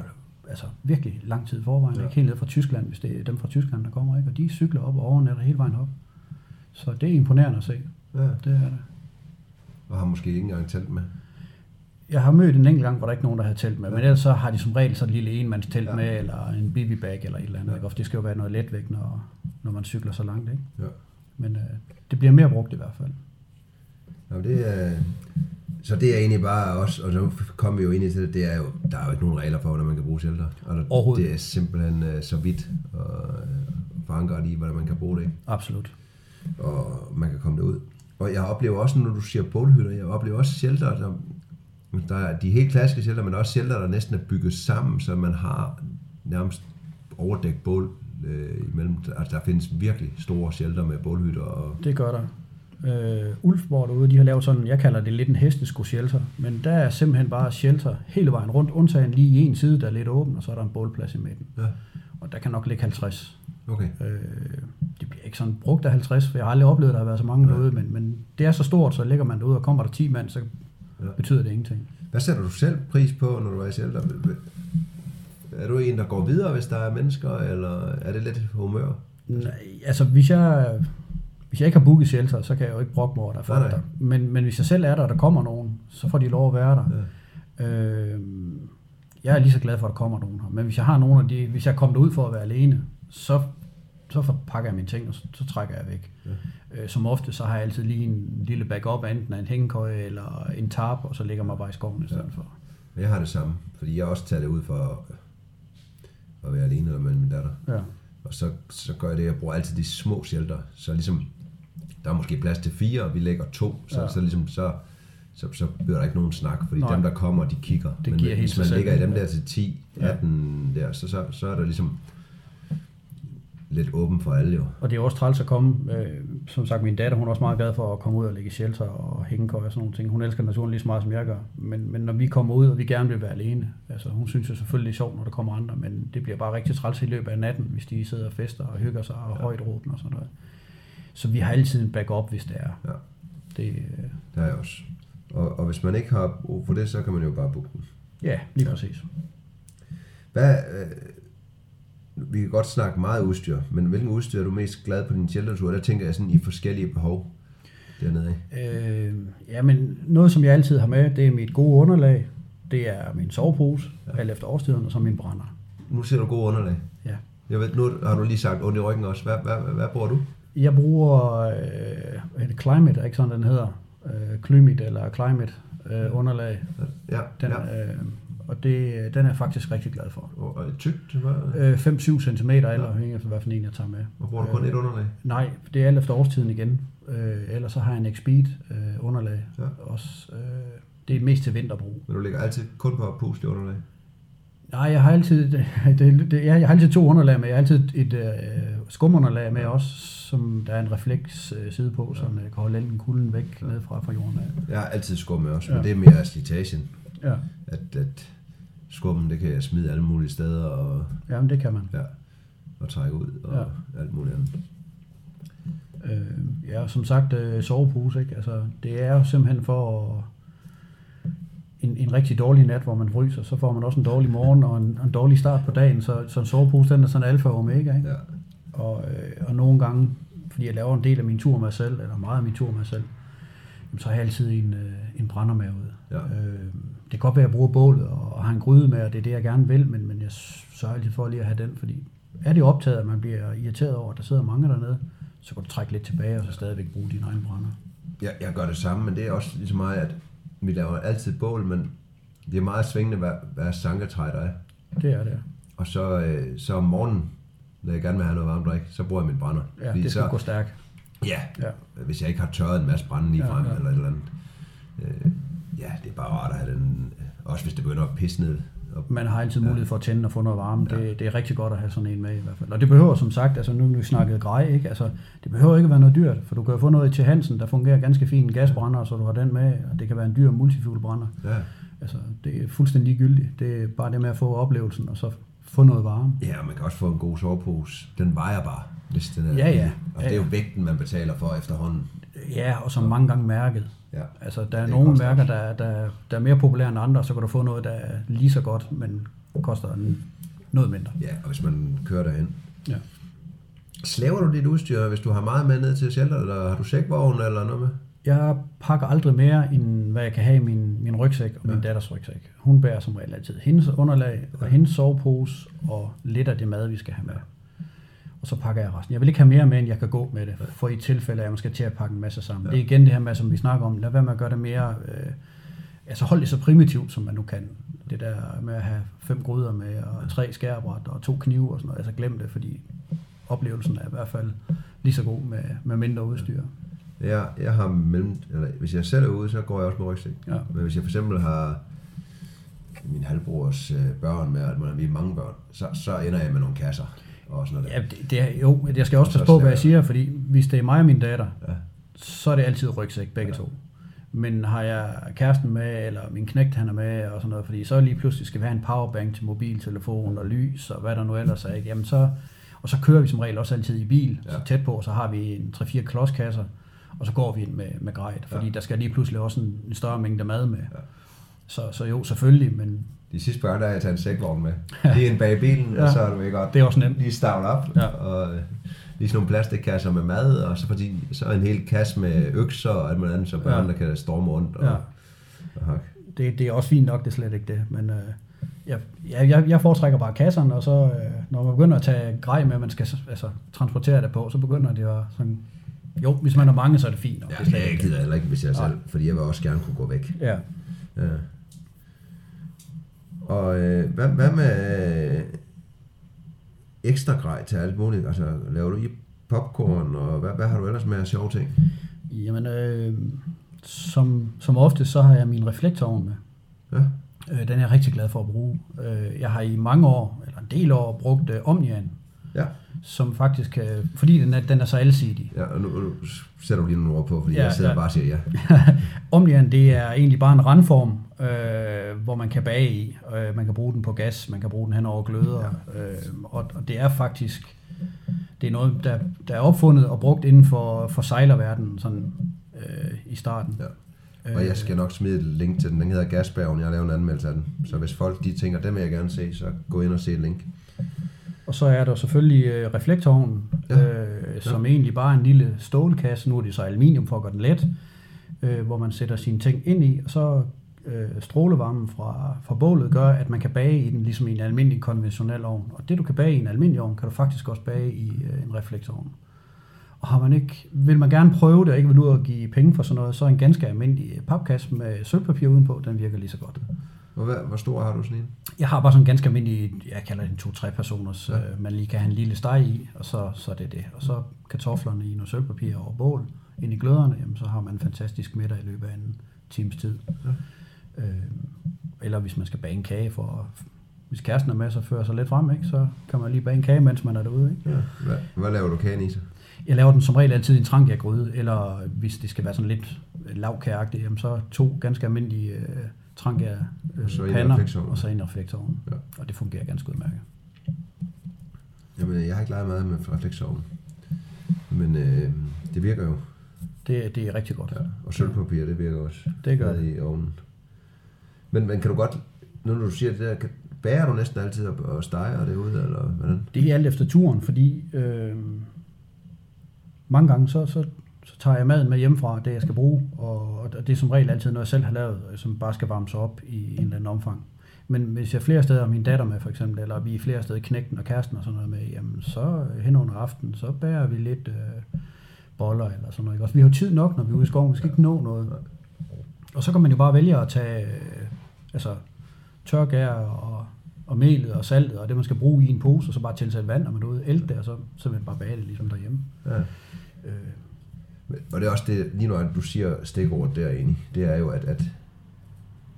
altså, virkelig lang tid forvejen. Ja. Ikke helt ned fra Tyskland, hvis det er dem fra Tyskland, der kommer. Ikke? Og de cykler op og overnatter hele vejen op. Så det er imponerende at se. ja. Det er det. Og har måske ikke engang telt med. Jeg har mødt en enkelt gang, hvor der ikke er nogen, der har telt med, Ja. men ellers så har de som regel sådan en lille enmandstelt Ja. med, eller en bivibag eller et eller andet. Ja. Ikke? Og det skal jo være noget letvægt, når, når man cykler så langt. Ikke? Ja. Men øh, det bliver mere brugt i hvert fald. Jamen, det er, Så det er egentlig bare også, og så kommer vi jo ind i det, det er jo, der er jo ikke nogen regler for, hvordan man kan bruge shelter. Altså, Overhovedet. Det er simpelthen uh, så vidt og, uh, forankret i, hvordan man kan bruge det, Absolut. Og man kan komme derud. Og jeg oplever også, når du siger bålhytter, jeg oplever også shelter, der, der er de helt klassiske shelter, men også shelter, der næsten er bygget sammen, så man har nærmest overdækt bål øh, imellem. Altså, der findes virkelig store shelter med bålhytter. Og, Det gør der. Øh, Ulfborg derude, de har lavet sådan, jeg kalder det lidt en hestesko shelter, men der er simpelthen bare shelter hele vejen rundt, undtagen lige i en side, der er lidt åben, og så er der en bålplads i midten. ja, Og der kan nok ligge 50. okay. Øh, det bliver ikke sådan brugt af 50, for jeg har aldrig oplevet, at der har været så mange Nej. derude, men, men det er så stort, så ligger man derude, og kommer der 10 mand, så Ja. betyder det ingenting. Hvad sætter du selv pris på, når du er i shelter? Er du en, der går videre, hvis der er mennesker, eller er det lidt humør? Nej, altså hvis jeg, hvis jeg ikke har booket shelter, så kan jeg jo ikke brokke mig over, der er folk Nej, der. nej. Men, men hvis jeg selv er der, og der kommer nogen, så får de lov at være der. Ja. Øh, jeg er lige så glad for, at der kommer nogen her. Men hvis jeg har nogen af de, hvis jeg kommer ud for at være alene, så, så pakker jeg mine ting, og så, så trækker jeg væk. Ja. Øh, som ofte, så har jeg altid lige en lille backup, enten af en hængekøje eller en tarp, og så ligger mig bare i skoven i stedet for. Jeg har det samme, fordi jeg også tager det ud for at være alene eller med min datter. Ja. Og så, så gør jeg det, jeg bruger altid de små shelter. Så ligesom, der er måske plads til fire, og vi lægger to, så, Ja. ja. så, ligesom, så, så, så bliver der ikke nogen snak, fordi Nej. dem, der kommer, de kigger. Det Men giver hvis man ligger i dem der til 10, Ja. 18 der, så, så, så er der ligesom lidt åben for alle jo. Og det er også træls at komme. Øh, som sagt, min datter, hun er også meget glad for at komme ud og ligge i shelter og hængekøj og sådan nogle ting. Hun elsker naturen lige så meget, som jeg gør. Men, men når vi kommer ud, og vi gerne vil være alene, altså hun synes jo selvfølgelig, det er sjovt, når der kommer andre, men det bliver bare rigtig træls i løbet af natten, hvis de sidder og fester og hygger sig og ja. højt råben og sådan noget. Så vi har altid en backup, hvis det er. Ja. Det, øh, Det er jeg også. Og, og hvis man ikke har brug for det, så kan man jo bare booke den. ja, lige præcis. Hvad, øh, vi kan godt snakke meget udstyr, men hvilken udstyr er du mest glad på din sheltertur? Der tænker jeg sådan i forskellige behov dernede. Øh, ja, men noget, som jeg altid har med, det er mit gode underlag. Det er min sovepose, ja. alt efter årstiden, og så min brænder. Nu ser du god underlag. Ja. Jeg ved, nu har du lige sagt ondt i ryggen også. Hvad, hvad, hvad, hvad bruger du? Jeg bruger øh, det, Climate, ikke sådan den hedder? Øh, Climate eller Climate øh, underlag. Ja, Den, ja. øh, og det, den er jeg faktisk rigtig glad for. Og, tykt, hvad? Øh, 5-7 cm, eller afhængig af, hvad for en jeg tager med. Og bruger du kun Øh, et underlag? Nej, det er alt efter årstiden igen. Øh, ellers så har jeg en Expeed øh, underlag. Ja. Også, øh, det er mest til vinterbrug. Men du ligger altid kun på pusle underlag? Nej, jeg har altid, det, det, det, jeg, har altid to underlag med. Jeg har altid et øh, skumunderlag med også, som der er en refleks øh, side på, så jeg kan holde den kulden væk ja. ned fra, fra jorden af. Jeg har altid skum med også, men Ja. det er mere slitagen. Ja, At, at skummen, det kan jeg smide alle mulige steder og, jamen det kan man. ja, og trække ud og ja. alt muligt andet. Øh, ja, som sagt, øh, sovepose, ikke? Altså, det er jo simpelthen for at- en, en rigtig dårlig nat, hvor man fryser, så får man også en dårlig morgen og en, en dårlig start på dagen, så, så en sovepose, den er sådan alfa og omega, ikke? Ja. Og, øh, og nogle gange, fordi jeg laver en del af min tur med mig selv, eller meget af min tur med mig selv, jamen, så har jeg altid en, øh, en brænder med ud. Ja. Øh, det kan godt være, at jeg bruger bålet og, har en gryde med, og det er det, jeg gerne vil, men, men jeg sørger altid for lige at have den, fordi er det optaget, at man bliver irriteret over, at der sidder mange dernede, så kan du trække lidt tilbage, og så stadigvæk bruge din egen brænder. Jeg, jeg gør det samme, men det er også lige så meget, at vi laver altid bål, men det er meget svingende, hvad, hvad sanketræ der er. Det er det. Og så, øh, så om morgenen, når jeg gerne vil have noget varmt drik, så bruger jeg min brænder. Ja, Fordi det skal så, gå stærkt. Ja, Ja. hvis jeg ikke har tørret en masse brænde lige Ja, frem, ja. eller et eller andet. Øh, ja, det er bare rart at have den, også hvis det begynder at pisse ned. Og, Man har altid mulighed for at tænde og få noget varme. Det, det er rigtig godt at have sådan en med i hvert fald. Og det behøver som sagt, altså nu nu vi snakkede grej, ikke? Altså, det behøver ikke være noget dyrt, for du kan jo få noget til Hansen, der fungerer ganske fint, en gasbrænder, så du har den med, og det kan være en dyr multifuelbrænder. ja. Altså, det er fuldstændig ligegyldigt. Det er bare det med at få oplevelsen, og så få noget varme. ja, og man kan også få en god sovepose. Den vejer bare, hvis den er Ja, ja. Og Ja, det er jo ja. vægten, man betaler for efterhånden. Ja, og som mange gange mærket. Ja. Altså, der er nogle koster mærker, der, er- der, der er mere populære end andre, så kan du få noget, der er lige så godt, men koster en, noget mindre. Ja, og hvis man kører derhen. Ja. Slæver du dit udstyr, hvis du har meget med ned til shelter, eller har du sækvogn eller noget med? Jeg pakker aldrig mere, end hvad jeg kan have i min, min rygsæk og min Ja. datters rygsæk. Hun bærer som regel altid hendes underlag og hendes sovepose og lidt af det mad, vi skal have med. Og så pakker jeg resten. Jeg vil ikke have mere med, end jeg kan gå med det, for i tilfælde at jeg måske til at pakke en masse sammen. Ja. Det er igen det her med, som vi snakker om, lad være med at gøre det mere øh, altså hold det så primitivt, som man nu kan. Det der med at have fem gryder med, og tre skærebræt, og to knive og sådan noget, altså glem det, fordi oplevelsen er i hvert fald lige så god med, med mindre udstyr. Jeg, jeg har mellem, eller hvis jeg selv er ude, så går jeg også med rygsæk. Ja. Men hvis jeg for eksempel har min halvbrors øh, børn med, og vi er mange børn, så, så ender jeg med nogle kasser og sådan noget. Ja, det, det er, jo, jeg skal også Og så passe på, hvad jeg siger, fordi hvis det er mig og min datter, Ja. så er det altid rygsæk, begge to. Men har jeg kæresten med, eller min knægt han er med, og sådan noget, fordi så lige pludselig skal vi have en powerbank til mobiltelefon og lys, og hvad der nu ellers er, ikke? Jamen så, og så kører vi som regel også altid i bil, ja. så Ja. tæt på, så har vi en 3-4 klodskasser, og så går vi ind med, med grejt, fordi Ja. der skal lige pludselig også en, en større mængde mad med. Ja. Så, så jo, selvfølgelig, men De sidste børn, der har jeg taget en sækvogn med. Lige ind bag bilen, ja. Og så er du ikke godt. det er også nemt. Lige stavle op, Ja. og øh, lige sådan nogle plastikkasser med mad, og så, fordi, så en hel kasse med økser og alt muligt andet, så børnene Ja. kan storme rundt. Og, Ja. og det, det er også fint nok, det er slet ikke det. Men øh, jeg, jeg, jeg- foretrækker bare kasserne, og så øh, når man begynder at tage grej med, at man skal altså, transportere det på, så begynder det at sådan... Jo, hvis man er mange, så er det fint nok. Ja, det er slet jeg ikke gider heller ikke, hvis jeg selv, fordi jeg vil også gerne kunne gå væk. Ja. Ja. Og øh, hvad, hvad med øh, ekstra grej til alt muligt? Altså, laver du i popcorn, og hvad, hvad har du ellers med af sjove ting? Jamen, øh, som, som ofte, så har jeg min reflektorovn med. Ja, Øh, den er jeg rigtig glad for at bruge. Øh, jeg har i mange år, eller en del år, brugt øh, Omnian, ja. som faktisk, øh, fordi den er, den er så alsidig. ja og nu, nu sætter du lige nogle ord på, fordi Ja, jeg sidder ja. bare og siger ja. Omnian, det er egentlig bare en randform, øh, hvor man kan bage i. Øh, man kan bruge den på gas, man kan bruge den hen over gløder. Ja. Øh, og, og det er faktisk det er noget, der, der er opfundet og brugt inden for, for sejlerverdenen sådan, øh, i starten. Ja. Og jeg skal nok smide et link til den. Den hedder Gasbergen. Jeg har lavet en anmeldelse af den. Så hvis folk de tænker, den vil jeg gerne se, så gå ind og se et link. Og så er der selvfølgelig øh, reflektorovnen, ja. Ja. øh, som egentlig bare er en lille stålkasse. Nu er det så aluminium for at gøre den let, øh, hvor man sætter sine ting ind i, og så øh, strålevarmen fra, fra bålet gør, at man kan bage i den ligesom i en almindelig konventionel ovn. Og det du kan bage i en almindelig ovn, kan du faktisk også bage i øh, en reflektorovn. Og har man ikke, vil man gerne prøve det, og ikke vil ud og give penge for sådan noget, så er en ganske almindelig papkasse med sølvpapir udenpå, den virker lige så godt. Hvad, hvor stor har du sådan en? Jeg har bare sådan en ganske almindelig, jeg kalder det en to-tre personers, ja. Øh, man lige kan have en lille steg i, og så, så er det det. Og så kartoflerne i noget sølvpapir over bål, ind i gløderne, jamen, så har man fantastisk middag i løbet af en times tid. Ja. Øh, eller hvis man skal bage en kage for, hvis kæresten er med, så fører sig lidt frem, ikke? så kan man lige bage en kage, mens man er derude. Ikke? Ja. Hvad, hvad laver du kagen i så? Jeg laver den som regel altid i en trangiagryde, eller hvis det skal være sådan lidt lavkageagtigt, jamen så to ganske almindelige øh, trangia øh, Og så pander, og så ind i reflektorovnen. Ja. Og det fungerer ganske udmærket. Jamen, jeg har ikke leget meget med refleksovnen. Men øh, det virker jo. Det, det er rigtig godt. Ja. Og sølvpapir, det virker også. Det gør nede i ovnen. Men, men kan du godt, nu når du siger det der, kan, bager du næsten altid og, og steger det ud, eller hvordan? Det er alt efter turen, fordi øh, mange gange så, så, så tager jeg maden med hjemmefra, det jeg skal bruge, og, og det er som regel altid noget, jeg selv har lavet, øh, som bare skal varmes op i en eller anden omfang. Men hvis jeg flere steder har min datter med for eksempel, eller vi er flere steder knægten og kæresten og sådan noget med, jamen så øh, hen under aftenen, så bærer vi lidt øh, boller eller sådan noget. Ikke? Også, vi har jo tid nok, når vi er ude i skoven, vi skal ikke nå noget. Og så kan man jo bare vælge at tage øh, altså, tørgær og, og melet og saltet og det, man skal bruge i en pose, og så bare tilsætte vand, og man er ude det, og så simpelthen bare bage det ligesom derhjemme. Ja. Øh, Og det er også det, lige når du siger stikordet derinde, det er jo, at, at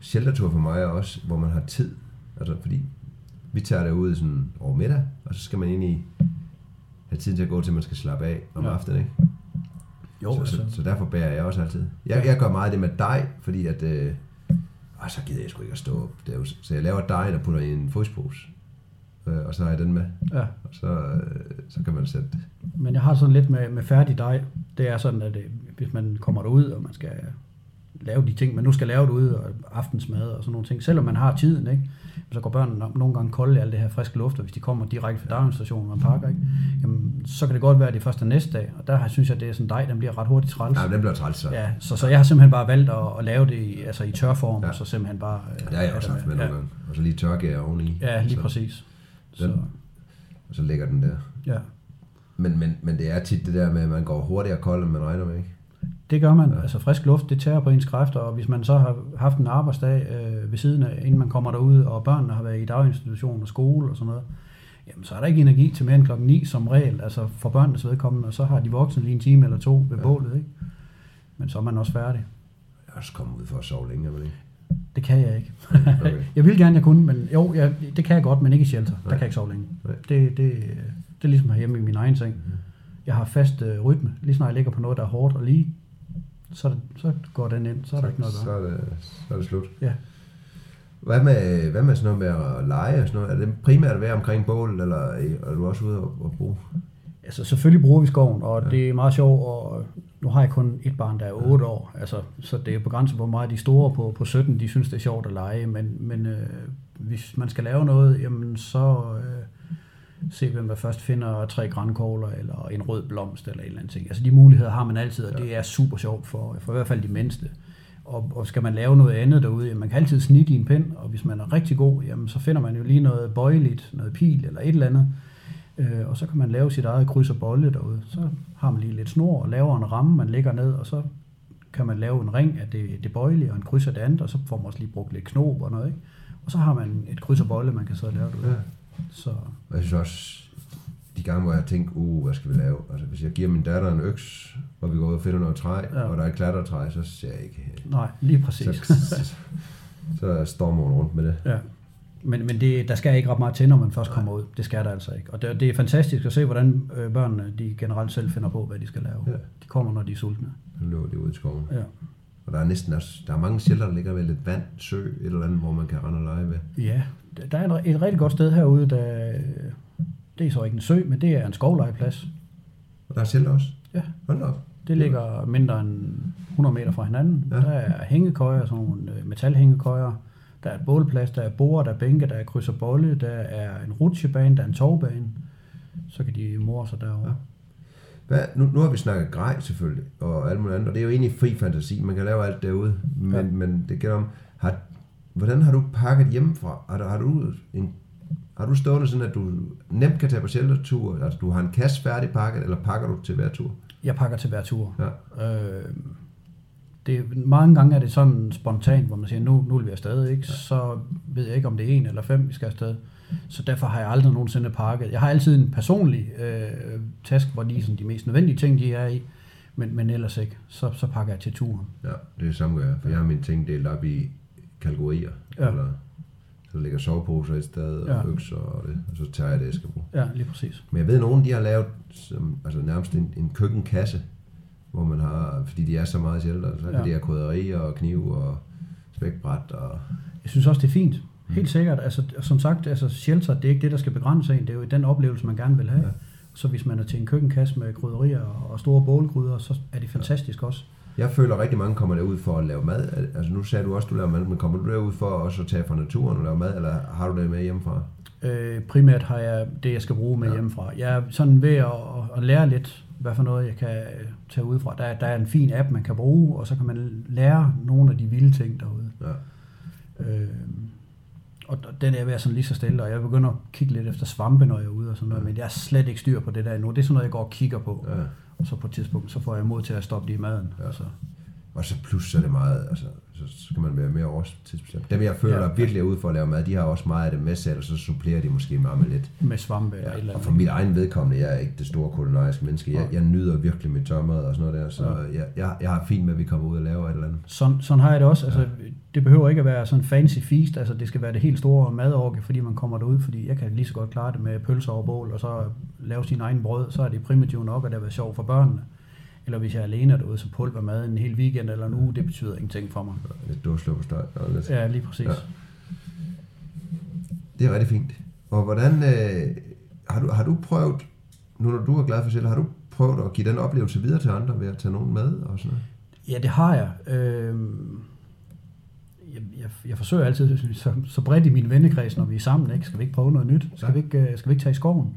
sheltertur for mig er også, hvor man har tid. Altså, fordi vi tager derud sådan over middag, og så skal man egentlig have tid til at gå til, at man skal slappe af om Ja. aftenen, ikke? jo, så, altså, så, så, derfor bærer jeg også altid. Jeg, jeg gør meget det med dej, fordi at... Øh, ah, så gider jeg sgu ikke at stå op. Det er jo, så jeg laver dejen og putter i en frysepose. Øh, og så har jeg den med. ja. Og så, øh, så kan man sætte... Men jeg har sådan lidt med, med færdig dej. Det er sådan, at det, hvis man kommer derud, og man skal lave de ting, man nu skal lave derude, og aftensmad og sådan nogle ting, selvom man har tiden, ikke? Så går børnene no- nogle gange kolde i alt det her friske luft, og hvis de kommer direkte fra daginstitutionen, man pakker, ikke? Jamen, så kan det godt være, at det er først er næste dag, og der har- synes jeg, det er sådan dej, den bliver ret hurtigt træls. Men den bliver træls så. Ja, så, så jeg har simpelthen bare valgt at, at lave det i, altså i tørform, ja. Ja. og så simpelthen bare... øh, Det har jeg også haft med ja. nogle gange. Og så lige tørke oveni. Ja, lige så, præcis. Så, Den- Og så ligger den der. ja. Men, men, men det er tit det der med, at man går hurtigere kold, end man regner med, ikke? Det gør man. Altså frisk luft, det tager på ens kræfter, og hvis man så har haft en arbejdsdag øh, ved siden af, inden man kommer derud, og børnene har været i daginstitution og skole og sådan noget, jamen så er der ikke energi til mere end klokken 9 som regel, altså for børnenes vedkommende, og så har de voksne lige en time eller to ved ja. bålet, ikke? Men så er man også færdig. Jeg er også kommet ud for at sove længe, men ikke? Det kan jeg ikke. Okay. jeg vil gerne, jeg kunne, men jo, jeg, det kan jeg godt, men ikke i shelter. Nej. Der kan jeg ikke sove længe. Nej. Det, det, det er ligesom herhjemme i min egen seng. Mm. Jeg har fast øh, rytme. Lige snart jeg ligger på noget, der er hårdt og lige, så, så går den ind. Så er der ikke noget. Så er det, så er det slut. Ja. Hvad med, hvad med sådan noget med at lege og sådan noget? Er det primært at være omkring bålet, eller er du også ude og, og bruge? Altså selvfølgelig bruger vi skoven, og ja. det er meget sjovt, og nu har jeg kun et barn, der er 8 ja. år, altså, så det er begrænset, hvor meget de store på, på 17, de synes, det er sjovt at lege, men, men øh, hvis man skal lave noget, jamen så øh, se, hvem der først finder tre grænkogler, eller en rød blomst, eller et eller andet ting. Altså de muligheder har man altid, og det er super sjovt for, for i hvert fald de mindste. Og, og skal man lave noget andet derude, jamen, man kan altid snitte i en pind, og hvis man er rigtig god, jamen, så finder man jo lige noget bøjeligt, noget pil eller et eller andet, øh, og så kan man lave sit eget kryds og bolle derude. Så har man lige lidt snor og laver en ramme, man lægger ned, og så kan man lave en ring af det, det bøjelige og en kryds af det andet, og så får man også lige brugt lidt knop og noget, ikke? Og så har man et kryds og bolle, man kan så lave derude. Ja. Så. Jeg synes også, de gange, hvor jeg tænker, uh, hvad skal vi lave? Altså, hvis jeg giver min datter en øks, og vi går ud og finder noget træ, ja. og der er et klatretræ, så ser jeg ikke... Nej, lige præcis. Så, så, så stormer hun rundt med det. Ja. Men, men det, der skal ikke ret meget til, når man først kommer ud. Det skal der altså ikke. Og det, det er fantastisk at se, hvordan øh, børnene de generelt selv finder på, hvad de skal lave. Ja. De kommer, når de er sultne. Nu løber de ud i skoven. Ja. Og der er næsten også, der er mange shelter, der ligger ved lidt vand, sø, et eller andet, hvor man kan rende og lege ved. Ja, der er et, et rigtig godt sted herude, der, det er så ikke en sø, men det er en skovlegeplads. Og der er shelter også? Ja. Hold op. Det ligger mindre end 100 meter fra hinanden. Ja. Der er hængekøjer, sådan nogle øh, metalhængekøjer. Der er et bålplads, der er bord, der er bænke, der er kryds og bolle, der er en rutsjebane, der er en togbane. Så kan de mor sig derovre. Ja. Hvad, nu, nu har vi snakket grej selvfølgelig, og alt muligt andet, og det er jo egentlig fri fantasi, man kan lave alt derude, men, ja. men det gælder om, har, hvordan har du pakket hjemmefra? Har, har du en har du stående sådan, at du nemt kan tage på sheltertur? Altså, du har en kasse færdig pakket, eller pakker du til hver tur? Jeg pakker til hver tur. Ja. Øh, det, mange gange er det sådan spontant, hvor man siger, nu, nu vil vi afsted, ikke? Ja. så ved jeg ikke, om det er en eller fem, vi skal afsted. Så derfor har jeg aldrig nogensinde pakket. Jeg har altid en personlig øh, task, hvor lige sådan de mest nødvendige ting, de er i, men, men ellers ikke. Så, så pakker jeg til turen. Ja, det er det samme gør jeg, for jeg har mine ting delt op i kategorier. Ja. Eller, så ligger soveposer et sted, og ja. økser og det, og så tager jeg det, jeg skal bruge. Ja, lige præcis. Men jeg ved, at nogen de har lavet som, altså nærmest en, en køkkenkasse, hvor man har, fordi de er så meget shelter, så kan ja. de have krydderier og kniv og spækbræt. Og... Jeg synes også, det er fint. Helt mm. sikkert. Altså, som sagt, altså, shelter, det er ikke det, der skal begrænse en. Det er jo den oplevelse, man gerne vil have. Ja. Så hvis man er til en køkkenkasse med krydderier og store bålgryder, så er det fantastisk ja. også. Jeg føler at rigtig mange kommer derud for at lave mad. Altså nu sagde du også, at du laver mad, men kommer du derud for også at tage fra naturen og lave mad, eller har du det med hjemmefra? Øh, primært har jeg det, jeg skal bruge med ja. hjemmefra. Jeg er sådan ved at, at lære lidt, hvad for noget jeg kan tage ud fra. Der, der er en fin app, man kan bruge, og så kan man lære nogle af de vilde ting derude. Ja. Øh, og den er jeg sådan lige så stille, og jeg begynder at kigge lidt efter svampe, når jeg er ude og sådan noget, ja. men jeg er slet ikke styr på det der endnu. Det er sådan noget, jeg går og kigger på. Ja. Og så på et tidspunkt, så får jeg mod til at stoppe det i maden. Ja. Altså. Og så plus så er det meget, altså, så skal man være mere årstidsbestemt. Dem jeg føler, ja, virkelig er ude for at lave mad, de har også meget af det med selv, og så supplerer de måske meget med lidt. Med svampe ja, eller Og for mit egen vedkommende, jeg er ikke det store kulinariske menneske. Jeg, jeg nyder virkelig mit tørmad og sådan noget der, så ja. jeg, jeg, jeg har fint med, at vi kommer ud og laver et eller andet. Sådan, sådan har jeg det også. Altså, ja. Det behøver ikke at være sådan fancy feast, altså det skal være det helt store madorke, fordi man kommer derud, fordi jeg kan lige så godt klare det med pølser og bål, og så lave sin egen brød, så er det primitivt nok, at det er sjovt for børnene. Eller hvis jeg er alene derude, så pulver mad en hel weekend eller en uge, det betyder ingenting for mig. Lidt dårsløbestøj. Lidt. Ja, lige præcis. Ja. Det er rigtig fint. Og hvordan, øh, har, du, har du prøvet, nu når du er glad for selv, har du prøvet at give den oplevelse videre til andre ved at tage nogen med og sådan noget? Ja, det har jeg. Øh, jeg, jeg, jeg forsøger altid så, så bredt i min vennekreds, når vi er sammen. Ikke? Skal vi ikke prøve noget nyt? Skal, ja. vi, ikke, øh, skal vi ikke tage i skoven?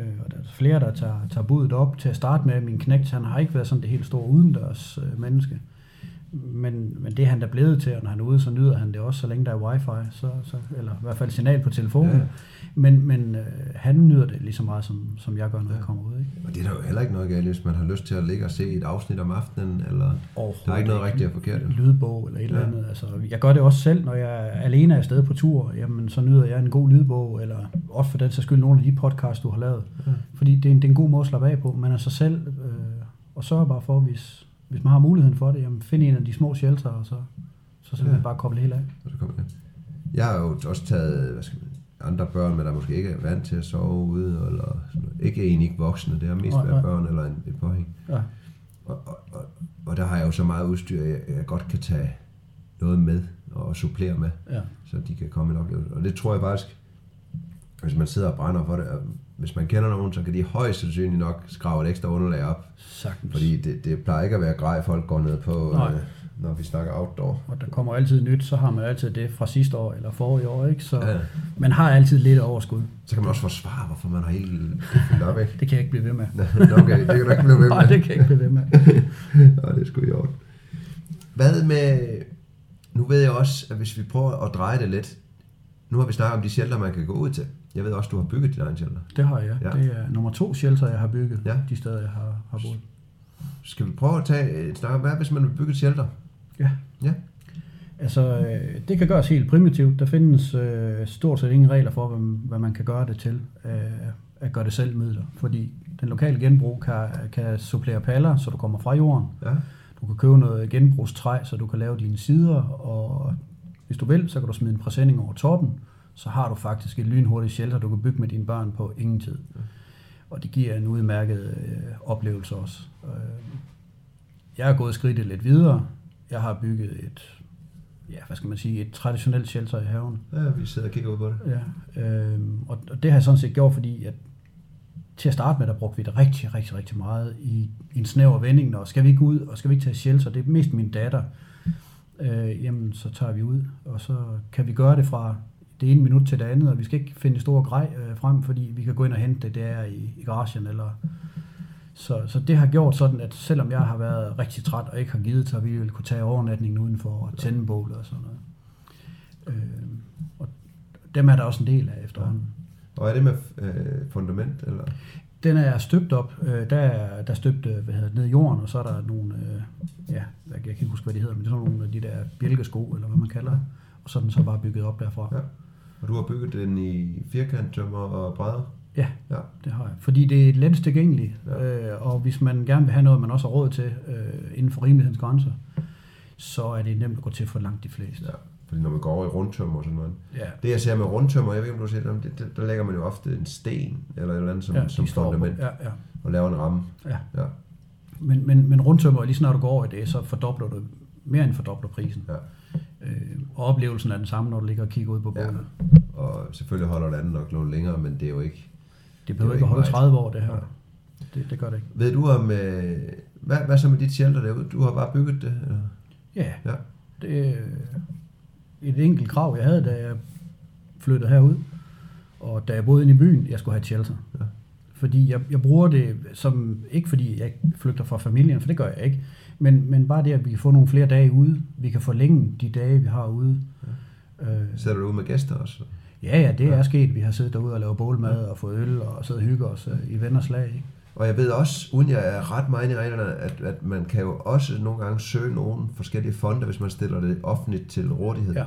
Øh, og der er flere, der tager, tager budet op til at starte med. Min knægt, han har ikke været sådan det helt store udendørs øh, menneske. Men, men det er han da blevet til, og når han er ude, så nyder han det også, så længe der er wifi, så, så, eller i hvert fald signal på telefonen. Ja. Men, men øh, han nyder det lige så meget, som, som jeg gør, når Ja. jeg kommer ud. Ikke? Og det er der jo heller ikke noget galt, hvis man har lyst til at ligge og se et afsnit om aftenen, eller der er ikke noget rigtigt og forkert. Lydbog eller et eller Ja. andet. Altså, jeg gør det også selv, når jeg er alene afsted på tur. Jamen, så nyder jeg en god lydbog, eller også for den sags skyld nogle af de podcasts, du har lavet. Ja. Fordi det er, en, det er en god måde at slappe af på. Man er sig selv, øh, og sørger bare for, hvis, hvis man har muligheden for det, jamen, find en af de små shelter, og så, så simpelthen Ja. bare koble helt af. Og så kommer det. Jeg har jo også taget hvad skal man, andre børn, men der måske ikke er vant til at sove ude, eller sådan noget. ikke en ikke voksne, det har mest været børn eller en, et påhæng. Ja. Og, og, og, og der har jeg jo så meget udstyr, jeg, jeg godt kan tage noget med og supplere med, Ja. så de kan komme en oplevelse. Og det tror jeg faktisk, hvis man sidder og brænder for det, og hvis man kender nogen, så kan de højst sandsynligt nok skrave et ekstra underlag op. Sagtens. Fordi det, det plejer ikke at være grej, folk går ned på, Nej. øh, når vi snakker outdoor. Og der kommer altid nyt, så har man altid det fra sidste år eller forrige år, ikke? Så Ja. man har altid lidt overskud. Så kan man også forsvare, hvorfor man har helt det fyldt op, ikke? Det kan jeg ikke blive ved med. Okay, det kan du ikke blive ved med. Nej, det kan jeg ikke blive ved med. Nå, det er sgu i orden. Hvad med... Nu ved jeg også, at hvis vi prøver at dreje det lidt... Nu har vi snakket om de shelter, man kan gå ud til. Jeg ved også, du har bygget dit egen shelter. Det har jeg. Ja. Det er nummer to shelter, jeg har bygget. Ja. De steder, jeg har, har boet. Skal vi prøve at tage et snak hvad hvis man vil bygge et shelter? Ja. Ja. Altså, øh, det kan gøres helt primitivt. Der findes øh, stort set ingen regler for, hvad, hvad man kan gøre det til øh, at gøre det selv midler. Fordi den lokale genbrug kan, kan supplere paller, så du kommer fra jorden. Ja. Du kan købe noget genbrugstræ, så du kan lave dine sider, og hvis du vil, så kan du smide en præsending over toppen. Så har du faktisk et lynhurtigt shelter, du kan bygge med dine børn på ingen tid. Og det giver en udmærket øh, oplevelse også. Øh, jeg er gået skridtet lidt videre. Jeg har bygget et, ja, hvad skal man sige, et traditionelt shelter i haven. ja, vi sidder og kigger ud på det. Ja, øh, og, og det har jeg sådan set gjort, fordi at til at starte med, der brugte vi det rigtig, rigtig, rigtig meget i, i en snæver vending, når skal vi ikke ud, og skal vi ikke tage shelter, det er mest min datter, øh, jamen så tager vi ud, og så kan vi gøre det fra det ene minut til det andet, og vi skal ikke finde store grej øh, frem, fordi vi kan gå ind og hente det der i, i garagen, eller så, så det har gjort sådan, at selvom jeg har været rigtig træt og ikke har givet, så har vi ville kunne tage overnatningen udenfor og tænde bålet og sådan noget. Øh, og dem er der også en del af efterhånden. Og er det med øh, fundament, eller? Den er støbt op. Øh, der, er, der er støbt øh, hvad hedder ned i jorden, og så er der nogle, øh, ja, jeg kan ikke huske, hvad de hedder, men det er sådan nogle af de der bjælkesko, eller hvad man kalder. Og så er den så bare bygget op derfra. Ja. Og du har bygget den i firkanttømmer og brædder? Ja, Ja. det har jeg. Fordi det er let tilgængeligt, Ja. øh, og hvis man gerne vil have noget, man også har råd til øh, inden for rimelighedens grænser, så er det nemt at gå til for langt de fleste. Ja. Fordi når man går over i rundtømmer og sådan noget. Ja, Det jeg ser med rundtømmer, jeg ved ikke om du har set det, det, der- lægger man jo ofte en sten eller et eller andet som, ja, som fundament Ja, ja, og laver en ramme. ja. Ja. Men, men, men rundtømmer, lige snart du går over i det, så fordobler du mere end fordobler prisen. Ja. Øh, og oplevelsen er den samme, når du ligger og kigger ud på Ja. bålet. Og selvfølgelig holder det andet nok noget længere, men det er jo ikke... Det behøver Det er ikke at holde ikke 30 år, det her. Ja. Det, det gør det ikke. Ved du om... Øh, hvad, hvad så med dit shelter derude? Du har bare bygget det? Eller? Ja, Ja. det er et enkelt krav, jeg havde, da jeg flyttede herud. Og da jeg boede inde i byen, jeg skulle have et shelter. Ja. Fordi jeg, jeg bruger det som, ikke fordi jeg flygter fra familien, for det gør jeg ikke, men, men bare det, at vi kan få nogle flere dage ude. Vi kan forlænge de dage, vi har ude. Ja. Øh, Sætter du ud med gæster også? ja, ja, det Ja. er sket. Vi har siddet derude og lavet bålmad og fået øl og siddet og hygget os øh, i venners lag. Ikke? Og jeg ved også, uden jeg er ret meget i reglerne, at, at man kan jo også nogle gange søge nogle forskellige fonde, hvis man stiller det offentligt til rådighed. Ja,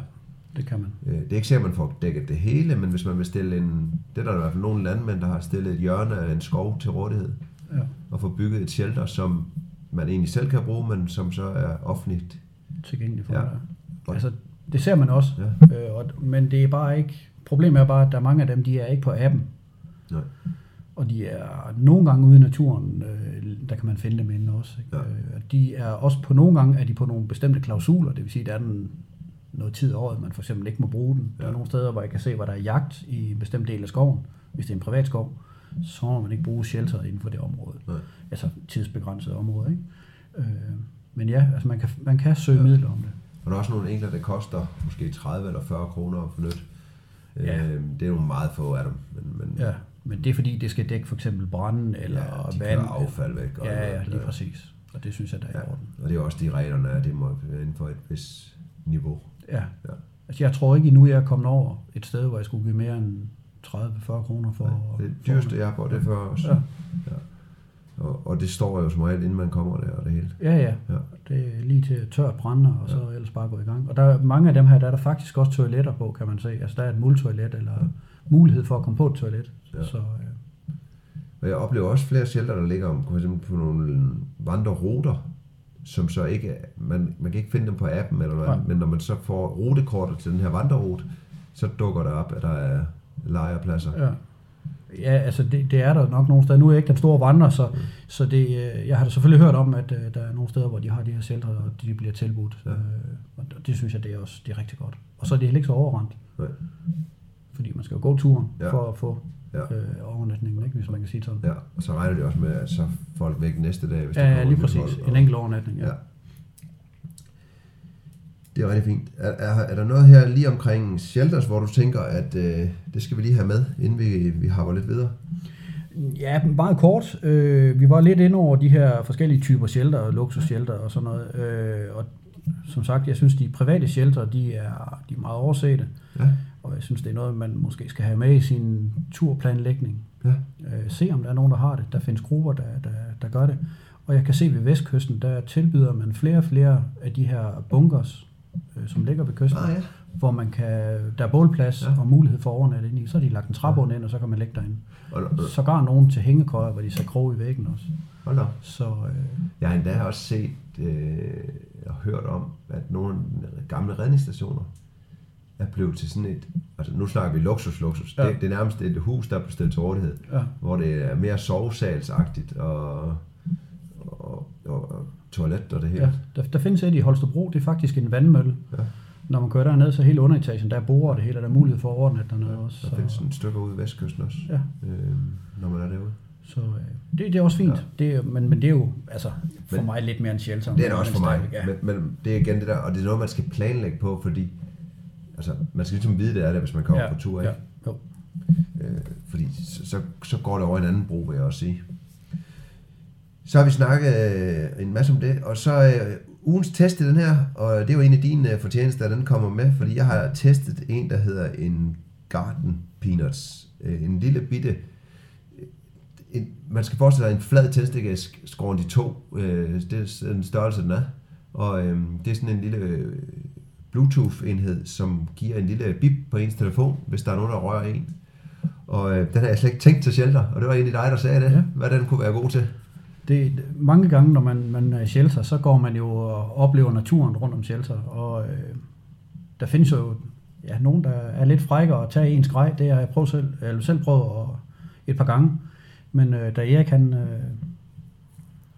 det kan man. Øh, Det er ikke sikkert, at man får dækket det hele, men hvis man vil stille en... Det er der i hvert fald nogle landmænd, der har stillet et hjørne af en skov til rådighed, Ja, og få bygget et shelter, som man egentlig selv kan bruge, men som så er offentligt. tilgængelig for Ja. dig. Altså, det ser man også. Ja. Øh, og, men det er bare ikke... Problemet er bare, at der er mange af dem, de er ikke på appen. Nej. Og de er nogle gange ude i naturen, øh, der kan man finde dem inde også. Ikke? Ja. Øh, de er også på nogle gange er de på nogle bestemte klausuler, det vil sige, der er den noget tid af året, man for eksempel ikke må bruge den. Der Ja. er nogle steder, hvor jeg kan se, hvor der er jagt i en bestemt del af skoven. Hvis det er en privat skov, så må man ikke bruge shelter inden for det område. Nej. Altså tidsbegrænset område. Ikke? Øh, men ja, altså man kan, man kan søge Ja. midler om det. Og der er også nogle enkelte, der koster måske 30 eller 40 kroner at få nyt. Ja. Øh, det er jo meget få af dem. Men, men Ja, men det er fordi, det skal dække for eksempel branden eller ja, de vand. affald væk. Og Ja, ja, lige præcis. Og det synes jeg, der er i Ja. orden. Og det er også de reglerne, er, det må være inden for et vis niveau. Ja. Ja. Altså, jeg tror ikke endnu, jeg er kommet over et sted, hvor jeg skulle give mere end 30-40 kroner for... Ja, det dyreste, jeg har på, det er før også. Ja. Og, og det står jo som regel, inden man kommer der og det hele. Ja, ja. Ja. Det er lige til tørt brænder, og så ellers bare gå i gang. Og der er mange af dem her, der er der faktisk også toiletter på, kan man se. Altså, der er et multoilet, eller mulighed for at komme på et toilet. Ja. Så, øh, Og jeg oplever også flere shelter, der ligger om, på nogle vandreruter, som så ikke, man, man kan ikke finde dem på appen eller noget, andet, men når man så får rutekortet til den her vandrerute, så dukker der op, at der er lejrpladser. ja. Ja, altså det, det er der nok nogle steder. Nu er jeg ikke den store vandrer, så, så det, øh, jeg har da selvfølgelig hørt om, at øh, der er nogle steder, hvor de har de her shelter, og de bliver tilbudt. Ja. Øh, og det synes jeg, det er også det er rigtig godt. Og så er det heller ikke så overrendt. Nej. Fordi man skal jo gå turen Ja. for at få Ja. øh, overnatningen, ikke, hvis man kan sige sådan. Ja, og så regner det også med, at så folk væk næste dag, hvis Ja, ja lige præcis. En enkelt overnatning, ja. Ja. Det er rigtig fint. Er, er, er der noget her lige omkring shelters, hvor du tænker, at øh, det skal vi lige have med, inden vi, vi hopper lidt videre? Ja, meget kort. Øh, vi var lidt inde over de her forskellige typer shelter, luksusshelter og sådan noget. Øh, og som sagt, jeg synes, de private shelter, de er, de er meget oversete. Ja, Og jeg synes, det er noget, man måske skal have med i sin turplanlægning. ja, Øh, se, om der er nogen, der har det. Der findes grupper, der, der, der gør det. Og jeg kan se ved Vestkysten, der tilbyder man flere og flere af de her bunkers, øh, som ligger ved kysten, ah, ja. hvor man kan, der er bålplads Ja. ja. og mulighed for overnat ind i. Så har de lagt en træbund ind, og så kan man ligge derinde. Og, og, Sågar nogen til hængekøjer, hvor de så krog i væggen også. hold op. Så øh, Jeg har endda også set øh, og hørt om, at nogle gamle redningsstationer er blevet til sådan et, altså nu snakker vi luksus, luksus. Ja. Ja. Det, det er nærmest et hus, der er blevet stillet til rådighed, ja, hvor det er mere sovesalsagtigt og, og, og, og toilet og det hele. ja. Der, der findes et i Holstebro, det er faktisk en vandmølle. Ja. Når man kører derned, så hele underetagen, der er borer det hele, der er mulighed for at overnatte dernede også. Der Så, findes et stykke ude i vestkysten også, ja, øh, når man er derude. så øh, det, det er også fint. Ja. Ja. Det, men, men det er jo altså, for Men- mig lidt mere en shelter. Det er det også for mig, Ja. men, men det er igen det der, og det er noget, man skal planlægge på, fordi altså, man skal ligesom vide, det er det, hvis man kommer ja, på tur, ikke? Ja, jo. Øh, fordi så, så, så går det over en anden bro, vil jeg også sige. Så har vi snakket øh, en masse om det, og så øh, ugens test i den her, og det jo en af dine øh, fortjenester, at den kommer med, fordi jeg har testet en, der hedder en Garden Peanuts. Øh, en lille bitte, en, man skal forestille sig en flad tændstik, skåret i to, øh, det er den størrelse, den er, og øh, det er sådan en lille øh, Bluetooth-enhed, som giver en lille bip på ens telefon, hvis der er nogen, der rører en. Og øh, den har jeg slet ikke tænkt til shelter, og det var egentlig dig, der sagde det. Ja. hvad den kunne være god til. Det, mange gange, når man, man er i shelter, så går man jo og oplever naturen rundt om shelter, og øh, der findes jo ja, nogen, der er lidt frække og tage ens grej. Det har jeg prøvet selv, eller selv prøvet at, et par gange. Men øh, da Erik han øh,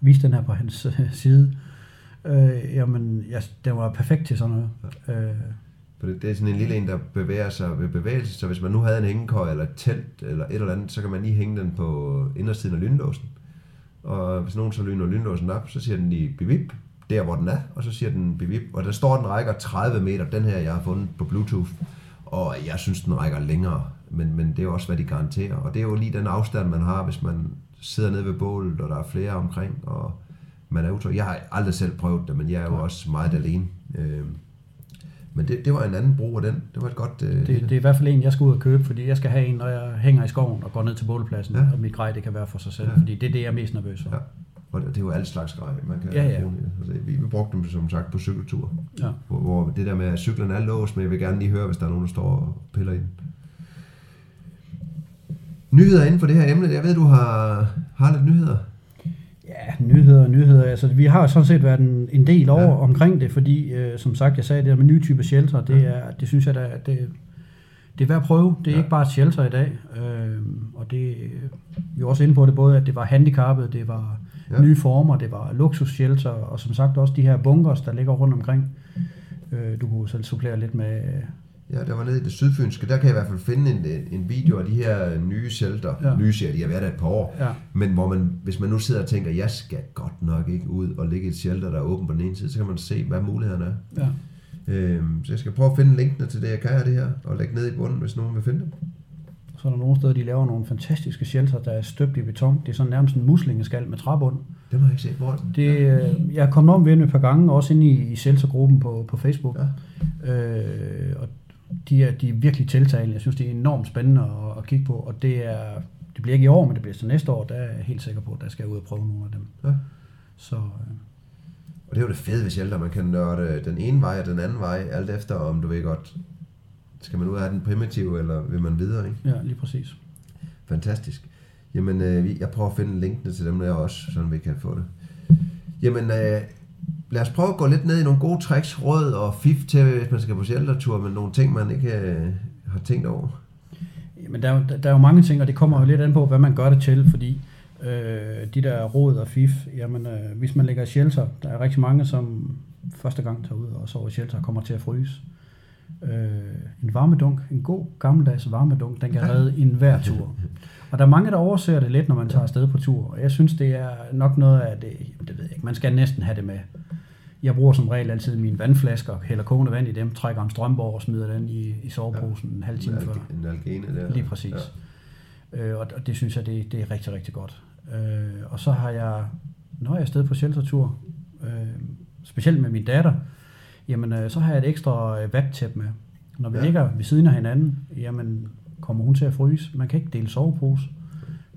viste den her på hans øh, side, øh, jamen, ja, den var perfekt til sådan noget. Øh, For det, det er sådan en lille en, der bevæger sig ved bevægelse, så hvis man nu havde en hængekøj eller et telt eller et eller andet, så kan man lige hænge den på indersiden af lynlåsen. Og hvis nogen så lyner lynlåsen op, så siger den lige bip der hvor den er, og så siger den bip og der står den rækker 30 meter, den her jeg har fundet på Bluetooth, og jeg synes den rækker længere, men, men det er jo også hvad de garanterer, og det er jo lige den afstand man har, hvis man sidder nede ved bålet, og der er flere omkring, og man er utryg. Jeg har aldrig selv prøvet det, men jeg er jo også meget alene. Øh, men det, det var en anden brug af den. Det var et godt... Øh, det, lille- det er i hvert fald en, jeg skal ud og købe, fordi jeg skal have en, når jeg hænger i skoven og går ned til bålpladsen, Ja. og mit grej, det kan være for sig selv, Ja. fordi det er det, jeg er mest nervøs for. Ja. Og det, er jo alle slags grej, man kan Ja, ja. bruge. Altså, vi, vi brugte dem som sagt på cykeltur. Ja. Hvor, hvor det der med, at cyklen er låst, men jeg vil gerne lige høre, hvis der er nogen, der står og piller i den. Nyheder inden for det her emne. Jeg ved, du har, har lidt nyheder. Ja, nyheder og nyheder. Altså, vi har sådan set været en, en del over Ja. omkring det, fordi, øh, som sagt, jeg sagde det der med nye typer shelter, det, er, det synes jeg, da, det, det er værd at prøve. Det er Ja. ikke bare et shelter i dag. Øh, og det, vi var også inde på det både, at det var handicappet, det var Ja. nye former, det var luksusshelter, og som sagt også de her bunkers, der ligger rundt omkring. Øh, du kunne selv supplere lidt med... Ja, der var nede i det sydfynske. Der kan jeg i hvert fald finde en, en video af de her nye shelter. Ja. Nye siger, de har været der et par år. Ja, Men hvor man, hvis man nu sidder og tænker, jeg skal godt nok ikke ud og ligge i et shelter, der er åbent på den ene side, så kan man se, hvad mulighederne er. ja. Øhm, så jeg skal prøve at finde linkene til det, jeg kan af det her, og lægge ned i bunden, hvis nogen vil finde dem. Så er der nogle steder, de laver nogle fantastiske shelter, der er støbt i beton. Det er sådan nærmest en muslingeskal med træbund. Det må jeg ikke se. Hvor? Det, øh, jeg er kommet om ved et par gange, også inde i, i Seltzer-gruppen på, på Facebook. Ja. Øh, og de er, de er virkelig tiltalende. Jeg synes, det er enormt spændende at, at kigge på. Og det er det bliver ikke i år, men det bliver til næste år. Der er jeg helt sikker på, at der skal jeg ud og prøve nogle af dem. Ja. Så øh, Og det er jo det fede ved Shelter, man kan nørde den ene vej og den anden vej, alt efter om du ved godt, skal man ud af den primitive, eller vil man videre, ikke? ja, lige præcis. Fantastisk. Jamen, øh, vi- jeg prøver at finde linkene til dem der også, så vi kan få det. Jamen, øh, lad os prøve at gå lidt ned i nogle gode tricks, råd og fif til, hvis man skal på sheltertur, med nogle ting, man ikke øh, har tænkt over. Men der, er der, er jo mange ting, og det kommer jo lidt an på, hvad man gør det til, fordi øh, de der råd og fif, jamen øh, hvis man ligger i shelter, der er rigtig mange, som første gang tager ud og sover i shelter, kommer til at fryse. Øh, en varmedunk, en god gammeldags varmedunk, den kan redde en hver tur. Og der er mange, der overser det lidt, når man tager afsted på tur. Og jeg synes, det er nok noget af det, det ved jeg ikke, man skal næsten have det med. Jeg bruger som regel altid mine vandflasker, hælder kogende vand i dem, trækker en strømpe over og smider den i, i soveposen en halv time før. En algene der. Lige præcis. Ja. Øh, og, og det synes jeg, det, det er rigtig, rigtig godt. Øh, og så har jeg, når jeg er afsted på sheltertur, øh, specielt med min datter, jamen øh, så har jeg et ekstra øh, vattæp med. Når vi Ja. ja. ligger ved siden af hinanden, jamen kommer hun til at fryse. Man kan ikke dele sovepose,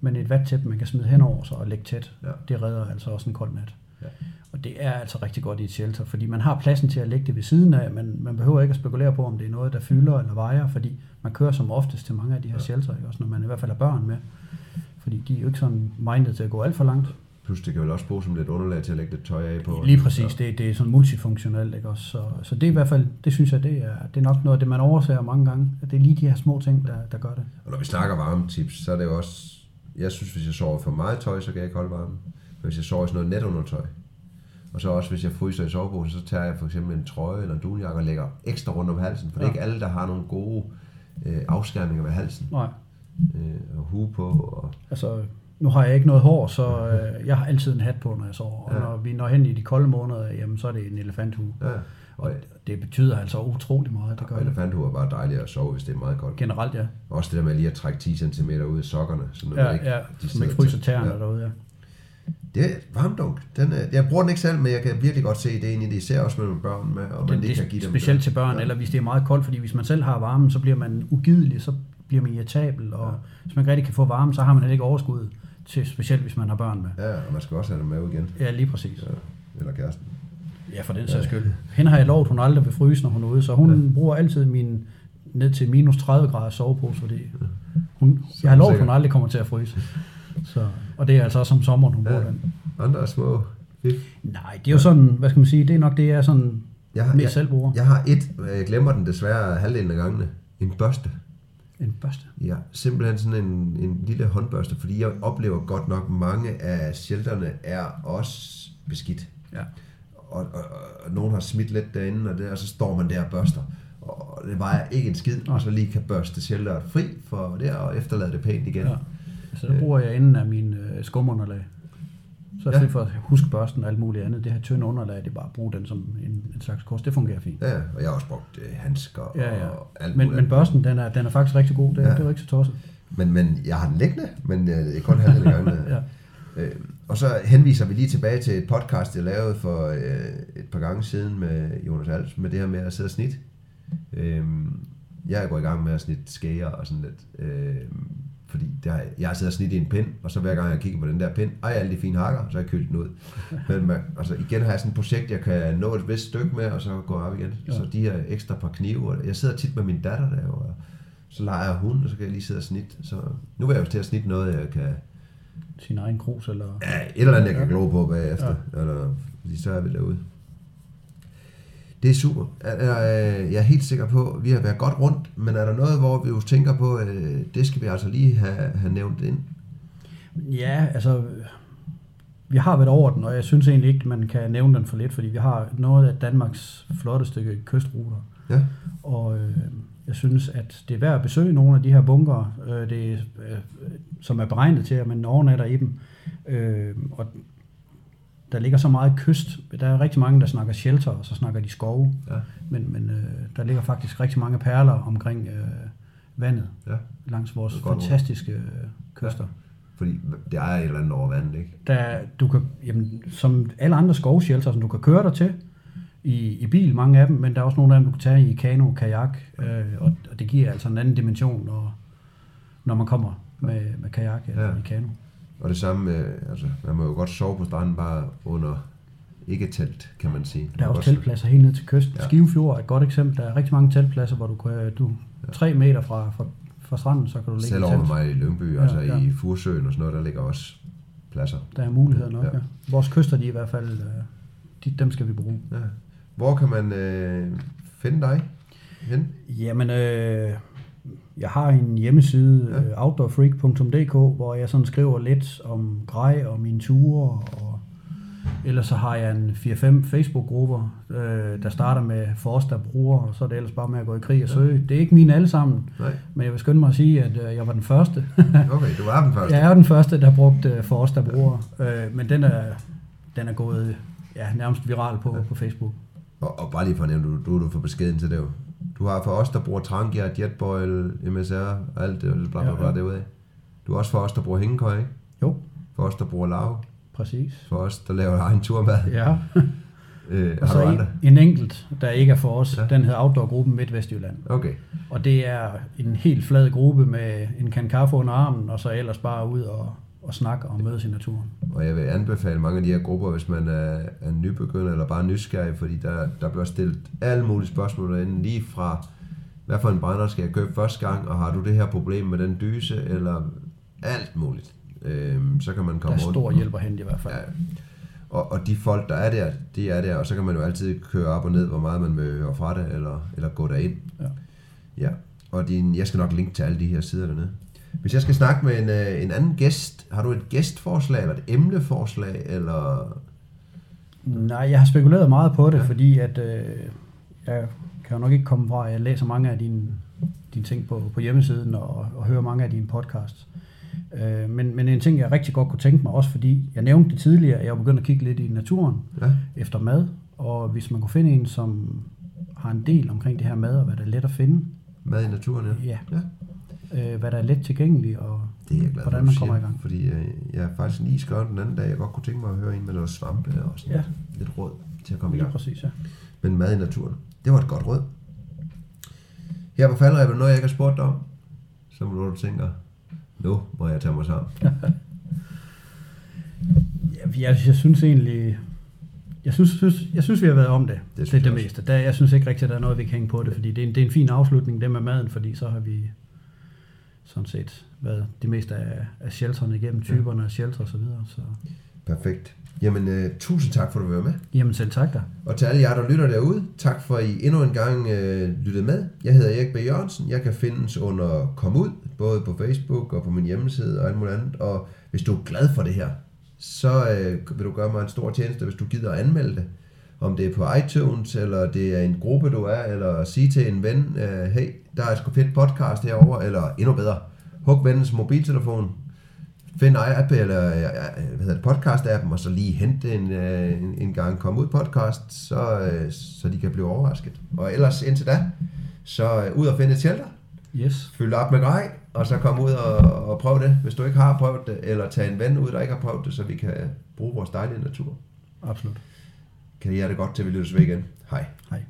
men et vattæp, man kan smide henover sig og lægge tæt. Ja. Det redder altså også en kold nat. Ja. Og det er altså rigtig godt i et shelter, fordi man har pladsen til at lægge det ved siden af, men man behøver ikke at spekulere på, om det er noget, der fylder eller vejer, fordi man kører som oftest til mange af de her Ja. shelter, ikke? også når man i hvert fald har børn med. Fordi de er jo ikke sådan minded til at gå alt for langt. Plus det kan vel også bruges som lidt underlag til at lægge lidt tøj af på. Lige præcis, det, det er sådan multifunktionelt, ikke også? Så, så det er i hvert fald, det synes jeg, det er, det er nok noget af det, man overser mange gange, at det er lige de her små ting, der, der gør det. Og når vi snakker varmetips, så er det jo også... Jeg synes, hvis jeg sover for meget tøj, så kan jeg ikke holde varmen. Men hvis jeg sover i sådan noget netundertøj, og så også hvis jeg fryser i soveposen, så tager jeg for eksempel en trøje eller en dunjakke og lægger ekstra rundt om halsen. For det er Ja. ikke alle, der har nogle gode øh, afskærmninger ved halsen. Nej, Øh, og hue på. Og, altså, nu har jeg ikke noget hår, så øh, jeg har altid en hat på, når jeg sover. Og Ja. når vi når hen i de kolde måneder, jamen, så er det en elefanthue. ja, og, Og det betyder altså utrolig meget, det gør og det. elefanthue er bare dejligt at sove, hvis det er meget koldt. Generelt, ja. Også det der med lige at trække 10 cm ud af sokkerne. Så Ja, ikke, ja, de som ikke fryser tæerne Ja. derude, ja. Det er varmdunk. Den er, jeg bruger den ikke selv, men jeg kan virkelig godt se ideen i det, især også med børn med, og man Det, lige kan det give er dem specielt til børn, Ja. eller hvis det er meget koldt, fordi hvis man selv har varmen, så bliver man ugidelig, så bliver man irritabel, og Ja. hvis man ikke rigtig kan få varme, så har man heller ikke overskud, til, specielt hvis man har børn med. Ja, og man skal også have dem med igen. Ja, lige præcis. Ja, eller kæresten. Ja, for den sags skyld. Hende har jeg lovet, hun aldrig vil fryse, når hun er ude, så hun Ja. bruger altid min ned til minus 30 grader sovepose, fordi hun, Så jeg har lovet, hun aldrig kommer til at fryse. Så, og det er altså også om sommeren, hun bruger Ja. den. Andre små fif. Nej, det er jo sådan, hvad skal man sige, det er nok det, jeg sådan Jeg har, mest jeg, selv bruger. jeg har et, jeg glemmer den desværre halvdelen af gangene. En børste. En børste. Ja, simpelthen sådan en, en lille håndbørste, fordi jeg oplever godt nok, mange af shelterne er også beskidt. Ja. Og, og, og nogen har smidt lidt derinde, og, det, og så står man der og børster. Og det vejer ikke en skid, og så lige kan børste shelteret fri for det, og efterlade det pænt igen. Ja. Så der bruger jeg enden af min øh, skumunderlag. Så i Ja. for at huske børsten og alt muligt andet, det her tynde underlag, det er bare at bruge den som en, en slags kors. Det fungerer fint. Ja, og jeg har også brugt øh, handsker Ja, ja. og alt Men, muligt. men børsten, den er, den er faktisk rigtig god. Det, Ja. det er jo ikke så tosset. Men, men jeg har den liggende, men øh, det er kun halvdelen af gangene. Ja. Øh, og så henviser vi lige tilbage til et podcast, jeg lavede for øh, et par gange siden med Jonas Alps, med det her med at sidde og snit. Øh, jeg gået i gang med at snitte skæger og sådan lidt. Øh, fordi der, jeg har siddet og snit i en pind, og så hver gang jeg kigger på den der pind, ej, alle de fine hakker, så har jeg kølt den ud. Men man, altså igen har jeg sådan et projekt, jeg kan nå et vist stykke med, og så gå op igen. Ja. Så de her ekstra par knive, og jeg sidder tit med min datter der, og så leger hun, og så kan jeg lige sidde og snitte. Så nu vil jeg jo til at snitte noget, jeg kan, Sin egen krus, eller... Ja, et eller andet, jeg kan glo på bagefter. Ja. Eller, fordi så er vi derude. Det er super. Er, er, øh, jeg er helt sikker på, at vi har været godt rundt, men er der noget, hvor vi jo tænker på, at det skal vi altså lige have, have nævnt ind? Ja, altså... Vi har været over den, og jeg synes egentlig ikke, man kan nævne den for lidt, fordi vi har noget af Danmarks flotteste kystruter. Ja, Og øh, jeg synes, at det er værd at besøge nogle af de her bunker, øh, det, øh, som er beregnet til, at man overnatter i dem. Øh, og der ligger så meget kyst. Der er rigtig mange, der snakker shelter, og så snakker de skove. ja, Men, men øh, der ligger faktisk rigtig mange perler omkring øh, vandet ja. langs vores fantastiske øh, kyster. Fordi det er et eller andet over vandet, ikke? Der, du kan, jamen, som alle andre skovshelter, som du kan køre dig til i, i bil, mange af dem, men der er også nogle af dem, du kan tage i kano, kajak, øh, og, og det giver altså en anden dimension, når, når man kommer med, med kajak eller Ja. ja. i kano. Og det samme, med, altså, man må jo godt sove på stranden bare under ikke telt, kan man sige. Der er også teltpladser helt ned til kysten. Ja. Skivefjord er et godt eksempel. Der er rigtig mange teltpladser, hvor du kan, du tre meter fra, fra, fra stranden, så kan du ligge Selv over mig i Lyngby, Ja, altså ja. i Fursøen og sådan noget, der ligger også pladser. Der er muligheder nok, Ja. ja. Vores kyster, de i hvert fald, øh, de, dem skal vi bruge. Ja. Hvor kan man øh, finde dig hen? Jamen, øh, jeg har en hjemmeside, Ja. ja. outdoorfreak.dk, hvor jeg sådan skriver lidt om grej og mine ture, og ellers så har jeg en 4-5 Facebook-grupper, øh, der starter med for os, der bruger, og så er det ellers bare med at gå i krig og søge. Det er ikke mine alle sammen, Nej, men jeg vil skynde mig at sige, at øh, jeg var den første. okay, du var den første. jeg er den første, der brugte øh, for os, der bruger, øh, men den er, den er gået ja, nærmest viral på, på Facebook. Og, og bare lige for at nævne, du, du, du for beskeden til det jo. Du har for os, der bruger Trangia, Jetboil, MSR og alt det, bla bla bla ja. derude af. Du er også for os, der bruger hængekøj, ikke? Jo, For os, der bruger lav. præcis. For os, der laver egen turmad. Ja. Øh, Og så andre? en, en enkelt, der ikke er for os, ja. den hedder Outdoor-gruppen Midtvestjylland. Okay. Og det er en helt flad gruppe med en kan kaffe under armen, og så ellers bare ud og, og snakke og mødes i naturen. Og jeg vil anbefale mange af de her grupper, hvis man er, er nybegynder eller bare nysgerrig, fordi der, der bliver stillet alle mulige spørgsmål derinde, lige fra, hvad for en brænder skal jeg købe første gang, og har du det her problem med den dyse, eller alt muligt. Øhm, så kan man Der komme er rundt. stor hjælp at hente i hvert fald. Ja. Og, og de folk, der er der, de er der, og så kan man jo altid køre op og ned, hvor meget man vil høre fra det, eller, eller gå derind. Ja. Ja, og din, jeg skal nok linke til alle de her sider dernede. Hvis jeg skal snakke med en, øh, en anden gæst, har du et gæstforslag, eller et emneforslag, eller... Nej, jeg har spekuleret meget på det, Ja. fordi at, øh, jeg kan jo nok ikke komme fra, at jeg læser mange af dine, dine ting på, på hjemmesiden og, og hører mange af dine podcasts. Øh, men, men en ting, jeg rigtig godt kunne tænke mig, også fordi jeg nævnte det tidligere, at jeg er begyndt at kigge lidt i naturen Ja, efter mad, og hvis man kunne finde en, som har en del omkring det her mad, og hvad der er let at finde, mad i naturen, ja. ja, ja. Øh, hvad der er let tilgængeligt, og Det er jeg glad for, hvordan du man siger, kommer i gang. Fordi øh, jeg har faktisk lige skrevet den anden dag, jeg godt kunne tænke mig at høre en med noget svampe og sådan Ja. lidt råd til at komme i Lige gang. præcis, ja. Men mad i naturen, det var et godt råd. Her på faldrebet, er noget, jeg ikke har spurgt dig om, så må du tænker, nu må jeg tage mig sammen. Ja, jeg, jeg synes egentlig... Jeg synes, synes, jeg synes, vi har været om det. Det Det, det, jeg meste. Der, jeg synes ikke rigtigt, at der er noget, vi kan hænge på det, fordi det er en, det er en fin afslutning, det med maden, fordi så har vi sådan set været det meste af, af shelterne igennem, typerne af shelter og så videre. Så. Perfekt. Jamen, øh, tusind tak for, at du var med. Jamen selv tak da. Og til alle jer, der lytter derude, tak for, at I endnu en gang øh, lyttede med. Jeg hedder Erik B. Jørgensen. Jeg kan findes under Kom Ud, både på Facebook og på min hjemmeside og alt muligt andet. Og hvis du er glad for det her, så øh, vil du gøre mig en stor tjeneste, hvis du gider at anmelde det. Om det er på iTunes, eller det er en gruppe, du er, eller sige til en ven, øh, hey, der er sgu fedt podcast herover eller endnu bedre, hug vennens mobiltelefon, find app eller hvad hedder det, podcast-appen, og så lige hente en, øh, en, en gang kom ud podcast, så, øh, så de kan blive overrasket. Og ellers indtil da, så øh, ud og finde et shelter, Yes. fylde op med grej, og så komme ud og, og prøve det, hvis du ikke har prøvet det, eller tage en ven ud, der ikke har prøvet det, så vi kan bruge vores dejlige natur. Absolut. Kan I have det godt, til vi lyttes ved igen. Hej. Hej.